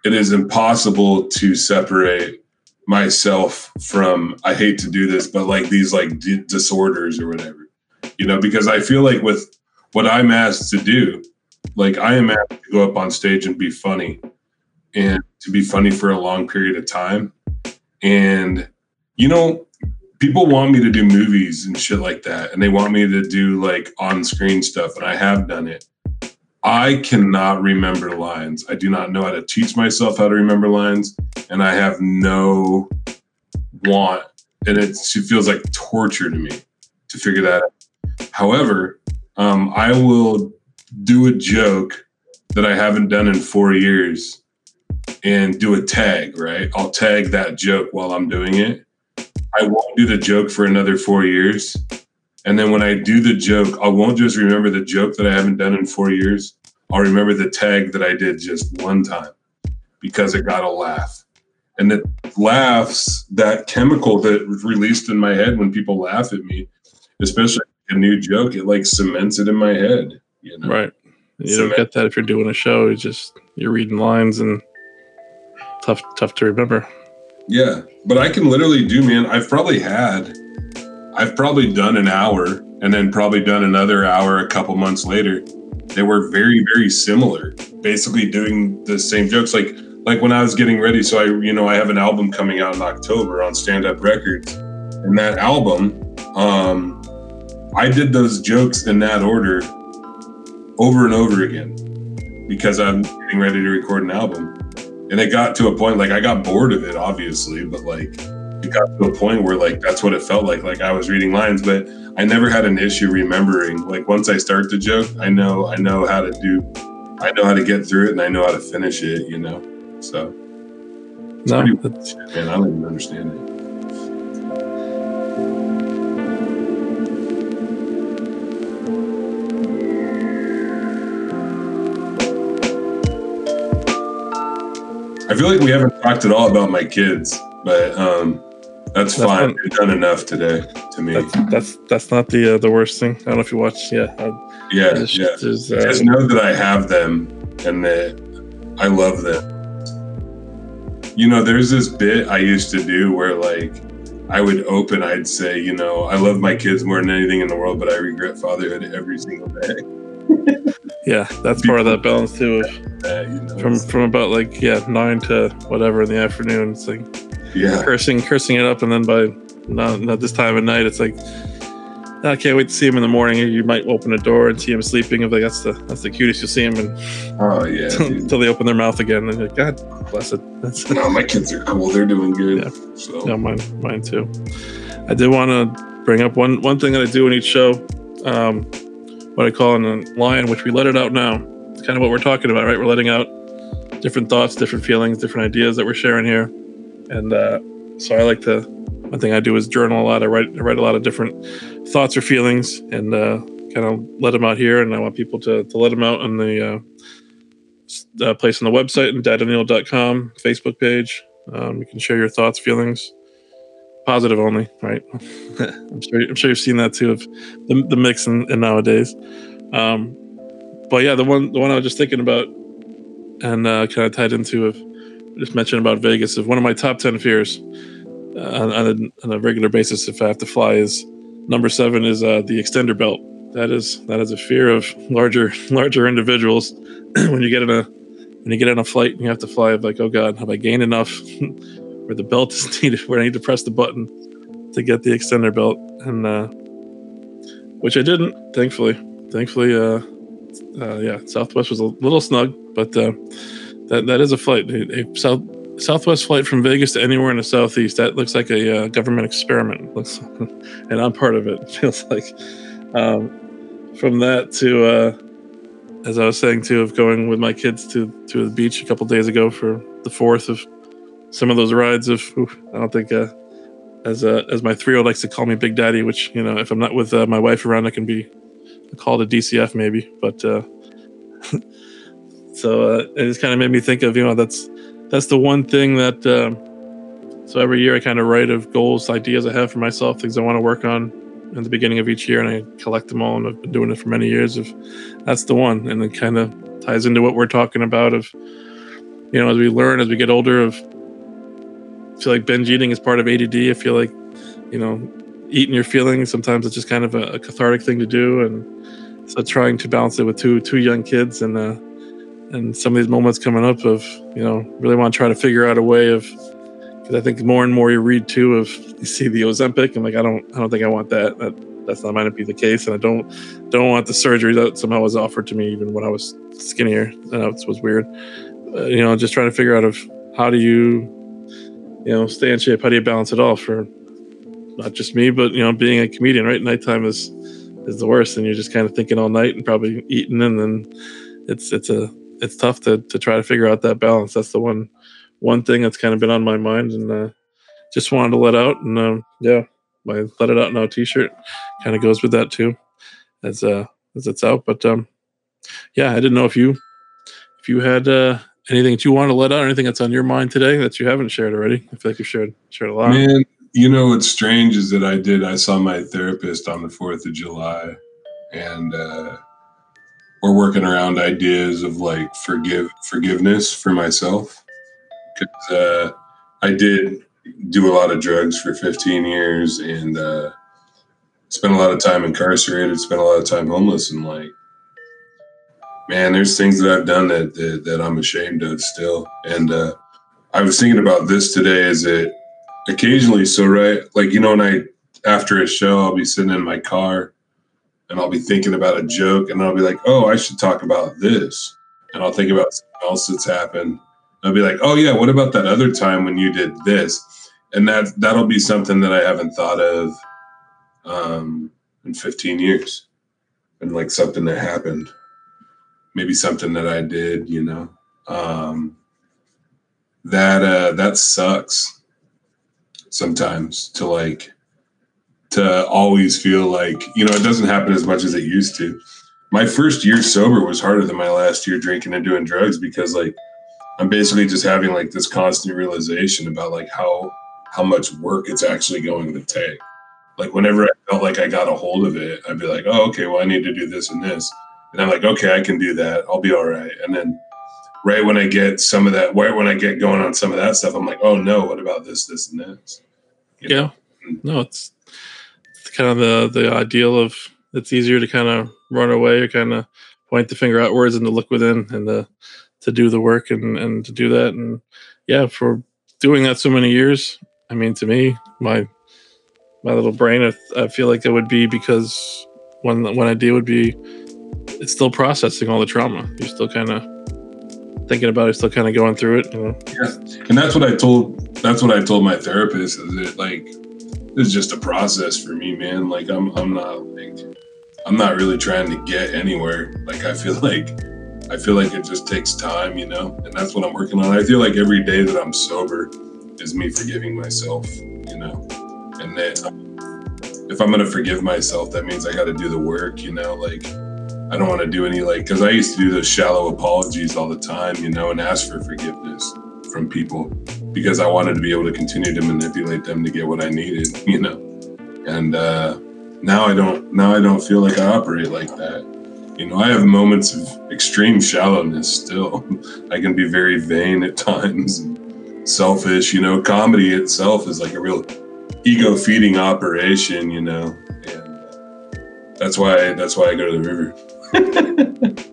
it is impossible to separate myself from I hate to do this, but like these like d- disorders or whatever, you know, because I feel like with what I'm asked to do, like I am asked to go up on stage and be funny and to be funny for a long period of time. And, you know, people want me to do movies and shit like that. And they want me to do like on screen stuff. And I have done it. I cannot remember lines. I do not know how to teach myself how to remember lines. And I have no want. And it feels like torture to me to figure that out. However, um, I will do a joke that I haven't done in four years and do a tag, right? I'll tag that joke while I'm doing it. I won't do the joke for another four years. And then when I do the joke, I won't just remember the joke that I haven't done in four years. I'll remember the tag that I did just one time because it got a laugh. And it laughs, that chemical that released in my head when people laugh at me, especially a new joke, it like cements it in my head. You know? Right. You don't get that if you're doing a show. You just you're reading lines and tough tough to remember. Yeah, but I can literally do, man. I've probably had, I've probably done an hour and then probably done another hour a couple months later. They were very very similar, basically doing the same jokes. Like like when I was getting ready. So I you know I have an album coming out in October on Stand Up Records, and that album, um, I did those jokes in that order over and over again because I'm getting ready to record an album. And it got to a point like I got bored of it, obviously, but like it got to a point where like that's what it felt like. Like I was reading lines, but I never had an issue remembering. Like once I start the joke, I know I know how to do I know how to get through it and I know how to finish it, you know. So no, pretty, man, I don't even understand it. I feel like we haven't talked at all about my kids, but um, that's, that's fine. We've done enough today to me. That's that's, that's not the uh, the worst thing. I don't know if you watch. Yeah. Uh, yeah. Just, yeah. Just, uh, just know that I have them and that I love them. You know, there's this bit I used to do where like I would open, I'd say, you know, I love my kids more than anything in the world, but I regret fatherhood every single day. yeah, that's part of that balance too. Of, you know, from from about like yeah nine to whatever in the afternoon, it's like yeah cursing cursing it up, and then by not, not this time of night. It's like I can't wait to see him in the morning. You might open a door and see him sleeping. If like that's the that's the cutest you'll see him, and oh yeah, until they open their mouth again, and like God bless it. That's no, my kids are cool. They're doing good. Yeah, so. yeah, mine, mine too. I did want to bring up one one thing that I do in each show, um, what I call an lion, which we let it out now. It's kind of what we're talking about, right? We're letting out different thoughts, different feelings, different ideas that we're sharing here, and uh, so I like to. One thing I do is journal a lot. I write I write a lot of different thoughts or feelings and uh, kind of let them out here. And I want people to, to let them out on the uh, uh, place on the website and dadennial.com Facebook page. Um, you can share your thoughts, feelings, positive only, right? I'm sure I'm sure you've seen that too of the, the mix in, in nowadays. Um, but yeah, the one the one I was just thinking about and uh, kind of tied into of just mentioned about Vegas of one of my top ten fears uh, on, on, a, on a regular basis if I have to fly is Number seven is uh, the extender belt. That is that is a fear of larger larger individuals. when you get in a when you get in a flight and you have to fly, like, oh god, have I gained enough where the belt is needed, where I need to press the button to get the extender belt, and uh, which I didn't, thankfully. Thankfully, uh, uh, yeah, Southwest was a little snug, but uh, that that is a flight. A, a South Southwest flight from Vegas to anywhere in the Southeast. That looks like a uh, government experiment. Looks, and I'm part of it. feels like um, from that to, uh, as I was saying too, of going with my kids to to the beach a couple days ago for the fourth of some of those rides. Of I don't think uh, as uh, as my three year old likes to call me Big Daddy, which you know if I'm not with uh, my wife around, I can be called a DCF maybe. But uh, so uh, it just kind of made me think of you know that's that's the one thing that. Um, so every year I kind of write of goals, ideas I have for myself, things I want to work on in the beginning of each year, and I collect them all. And I've been doing it for many years. Of that's the one, and it kind of ties into what we're talking about. Of you know, as we learn, as we get older, of I feel like binge eating is part of ADD. I feel like you know, eating your feelings sometimes it's just kind of a, a cathartic thing to do, and so trying to balance it with two two young kids and. Uh, and some of these moments coming up of you know really want to try to figure out a way of because I think more and more you read too of you see the Ozempic and like I don't I don't think I want that that that's not might not be the case and I don't don't want the surgery that somehow was offered to me even when I was skinnier and that was weird. Uh, you know just trying to figure out of how do you you know stay in shape? How do you balance it all for not just me but you know being a comedian right? Nighttime is is the worst and you're just kind of thinking all night and probably eating and then it's it's a it's tough to to try to figure out that balance. That's the one one thing that's kind of been on my mind, and uh, just wanted to let out. And um, yeah, my let it out now T-shirt kind of goes with that too, as uh as it's out. But um, yeah, I didn't know if you if you had uh, anything that you want to let out, anything that's on your mind today that you haven't shared already. I feel like you've shared shared a lot. Man, you know what's strange is that I did. I saw my therapist on the Fourth of July, and. uh we're working around ideas of like forgive forgiveness for myself because uh, I did do a lot of drugs for 15 years and uh, spent a lot of time incarcerated, spent a lot of time homeless, and like, man, there's things that I've done that that, that I'm ashamed of still. And uh, I was thinking about this today. Is it occasionally so right? Like you know, when I after a show, I'll be sitting in my car and I'll be thinking about a joke and I'll be like, oh, I should talk about this. And I'll think about something else that's happened. I'll be like, oh yeah, what about that other time when you did this? And that that'll be something that I haven't thought of um, in 15 years. And like something that happened. Maybe something that I did, you know. Um, that uh that sucks sometimes to like to always feel like you know it doesn't happen as much as it used to. My first year sober was harder than my last year drinking and doing drugs because like i'm basically just having like this constant realization about like how how much work it's actually going to take. Like whenever i felt like i got a hold of it i'd be like oh okay well i need to do this and this. And i'm like okay i can do that. I'll be all right. And then right when i get some of that right when i get going on some of that stuff i'm like oh no what about this this and this? You yeah. know? no it's kind of the the ideal of it's easier to kind of run away or kind of point the finger outwards and to look within and to to do the work and and to do that and yeah for doing that so many years i mean to me my my little brain. I, I feel like it would be because when when I do would be, it's still processing all the trauma. You're still kind of thinking about it, still kind of going through it. You know? Yeah, and that's what I told. That's what I told my therapist. Is it like it's just a process for me, man. Like I'm I'm not like I'm not really trying to get anywhere. Like I feel like I feel like it just takes time, you know, and that's what I'm working on. I feel like every day that I'm sober is me forgiving myself, you know, and then um, if I'm gonna forgive myself, that means I got to do the work, you know, like. I don't want to do any like because I used to do those shallow apologies all the time, you know, and ask for forgiveness from people because I wanted to be able to continue to manipulate them to get what I needed, you know. And uh, now I don't. Now I don't feel like I operate like that. You know, I have moments of extreme shallowness still. I can be very vain at times, and selfish. You know, comedy itself is like a real ego feeding operation. You know, and uh, that's why that's why I go to the river.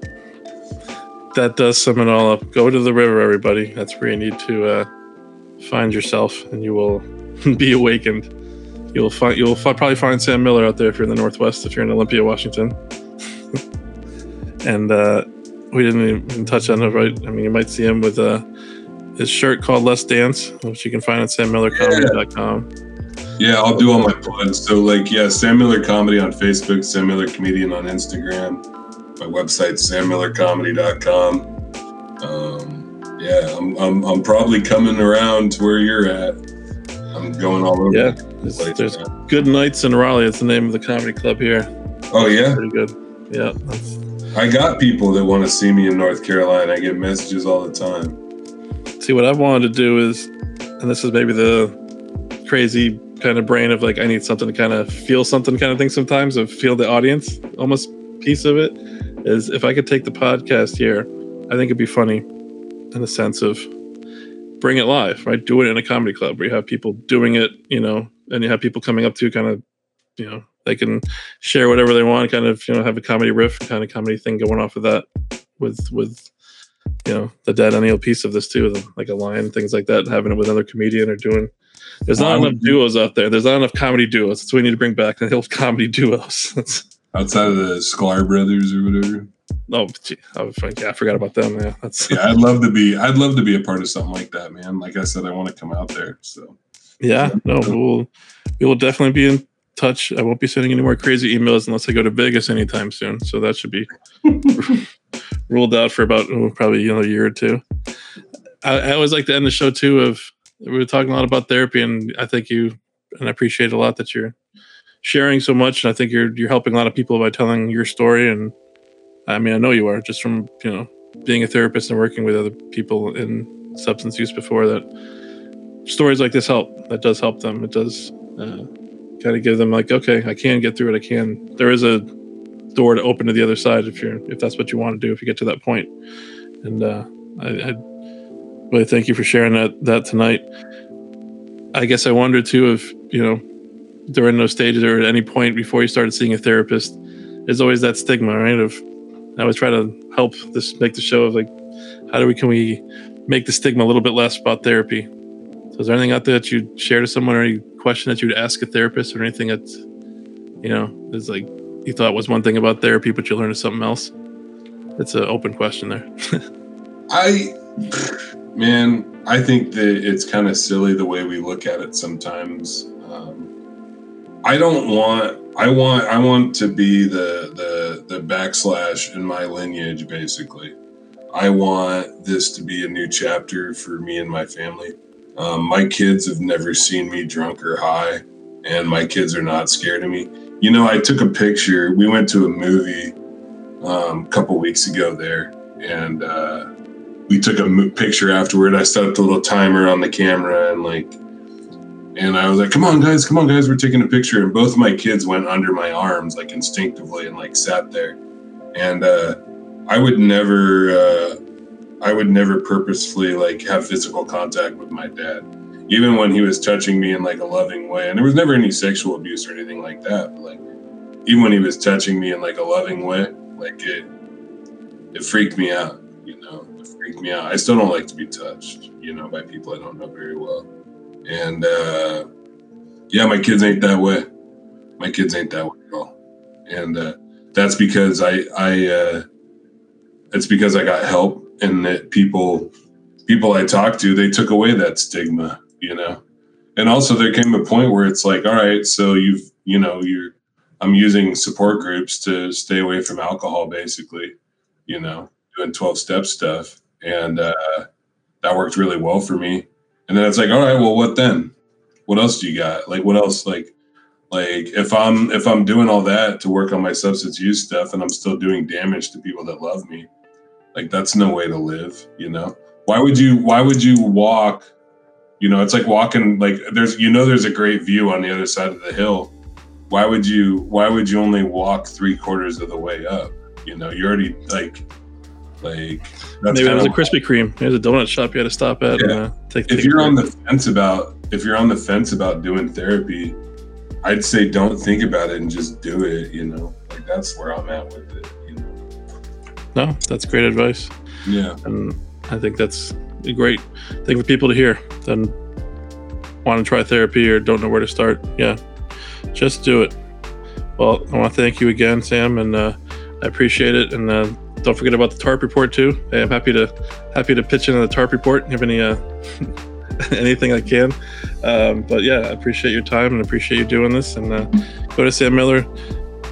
that does sum it all up. Go to the river, everybody. That's where you need to uh, find yourself, and you will be awakened. You'll find you'll fi- probably find Sam Miller out there if you're in the Northwest. If you're in Olympia, Washington, and uh, we didn't even touch on it, right? I mean, you might see him with uh, his shirt called "Let's Dance," which you can find at sammillercomedy.com. Yeah, I'll do all my plugs. So, like, yeah, Sam Miller Comedy on Facebook, Sam Miller Comedian on Instagram my website sammillercomedy.com um, yeah I'm, I'm, I'm probably coming around to where you're at. I'm going all over yeah there's, there's Goodnights in raleigh it's the name of the comedy club here. Oh yeah? Pretty good. Yeah i got people that want to see me in north carolina. I get messages all the time. See what i wanted to do is and this is maybe the crazy kind of brain of like i need something to kind of feel something kind of thing sometimes of feel the audience almost piece of it is if I could take the podcast here, I think it'd be funny in the sense of bring it live, right? Do it in a comedy club where you have people doing it, you know, and you have people coming up to kind of, you know, they can share whatever they want, kind of, you know, have a comedy riff kind of comedy thing going off of that with, with, you know, the Dadennial piece of this too, like a line, things like that, having it with another comedian or doing. There's not enough duos out there. There's not enough comedy duos. That's what we need to bring back. The old comedy duos. outside of the Sklar brothers or whatever. Oh, gee, oh, I, yeah, I forgot about them. Yeah, that's yeah. I'd love to be. I'd love to be a part of something like that, man. Like I said, I want to come out there. So yeah, no, we'll we will definitely be in touch. I won't be sending any more crazy emails unless I go to Vegas anytime soon. So that should be ruled out for about oh, probably you know a year or two. I, I always like to end the show too. Of we were talking a lot about therapy, and I think you and I appreciate a lot that you're sharing so much. And I think you're you're helping a lot of people by telling your story. And I mean, I know you are just from you know being a therapist and working with other people in substance use before that. Stories like this help. That does help them. It does uh, kind of give them like, okay, I can get through it. I can. There is a door to open to the other side if you're if that's what you want to do. If you get to that point. and uh, I, I really thank you for sharing that that tonight. I guess I wonder too if you know during those stages or at any point before you started seeing a therapist, there's always that stigma, right? Of I always try to help this make the show of like, how do we can we make the stigma a little bit less about therapy? So is there anything out there that you'd share to someone or any question that you'd ask a therapist or anything that you know is like you thought was one thing about therapy, but you learned something else? It's an open question there. I man, I think that it's kind of silly the way we look at it sometimes. Um, I don't want I want I want to be the the the backslash in my lineage basically. I want this to be a new chapter for me and my family. Um, my kids have never seen me drunk or high, and my kids are not scared of me. You know, I took a picture. We went to a movie um, a couple weeks ago there, and uh, we took a picture afterward. I set up the little timer on the camera and like and I was like, "Come on, guys! Come on, guys! We're taking a picture." And both of my kids went under my arms, like instinctively, and like sat there. And uh, I would never, uh, I would never purposefully like have physical contact with my dad, even when he was touching me in like a loving way. And there was never any sexual abuse or anything like that. But like, even when he was touching me in like a loving way, like it, it freaked me out. You know, it freaked me out. I still don't like to be touched, you know, by people I don't know very well and uh, Yeah, my kids ain't that way. My kids ain't that way at all, and uh, that's because I I uh, it's because I got help and that people people I talked to they took away that stigma, you know. And also there came a point where it's like, all right, so you've you know you're I'm using support groups to stay away from alcohol, basically, you know, doing 12 step stuff. And uh, that worked really well for me. And then it's like, all right, well, what then? What else do you got? Like, what else? Like, like if I'm if I'm doing all that to work on my substance use stuff and I'm still doing damage to people that love me, like that's no way to live, you know? Why would you why would you walk? You know, it's like walking like there's you know there's a great view on the other side of the hill why would you why would you only walk three quarters of the way up you know you're already like like maybe it was a Krispy Kreme there's a donut shop you had to stop at yeah. and, uh, take, if you're on the fence about if you're on the fence about doing therapy i'd say don't think about it and just do it you know like that's where i'm at with it you know no that's great advice yeah and i think that's a great thing for people to hear then want to try therapy or don't know where to start yeah just do it. Well, I want to thank you again, Sam, and uh, I appreciate it. And uh, don't forget about the TARP report too. I'm happy to happy to pitch in on the TARP report. Have any uh, anything I can. Um, but yeah, I appreciate your time and appreciate you doing this. And uh, go to Sam Miller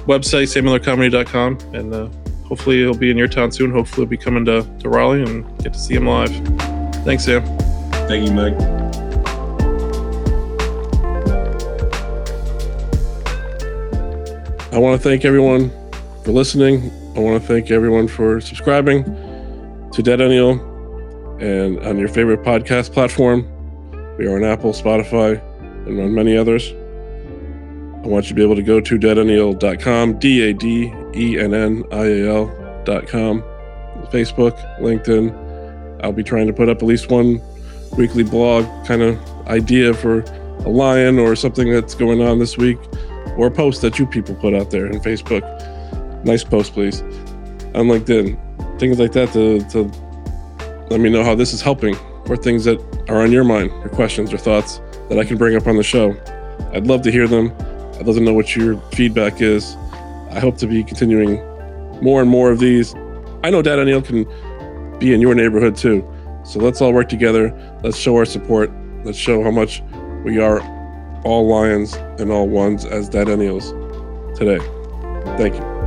website, sammillercomedy.com, and uh, hopefully he'll be in your town soon. Hopefully he'll be coming to, to Raleigh and get to see him live. Thanks, Sam. Thank you, Mike. I want to thank everyone for listening. I want to thank everyone for subscribing to Dadennial and on your favorite podcast platform. We are on Apple, Spotify, and on many others. I want you to be able to go to dadennial.com, D A D E N N I A L.com, Facebook, LinkedIn. I'll be trying to put up at least one weekly blog kind of idea for a lion or something that's going on this week or a post that you people put out there in Facebook. Nice post, please. On LinkedIn, things like that to, to let me know how this is helping or things that are on your mind, your questions or thoughts that I can bring up on the show. I'd love to hear them. I'd love to know what your feedback is. I hope to be continuing more and more of these. I know Dadennial can be in your neighborhood too. So let's all work together. Let's show our support. Let's show how much we are all lions and all ones as Dadennials today. Thank you.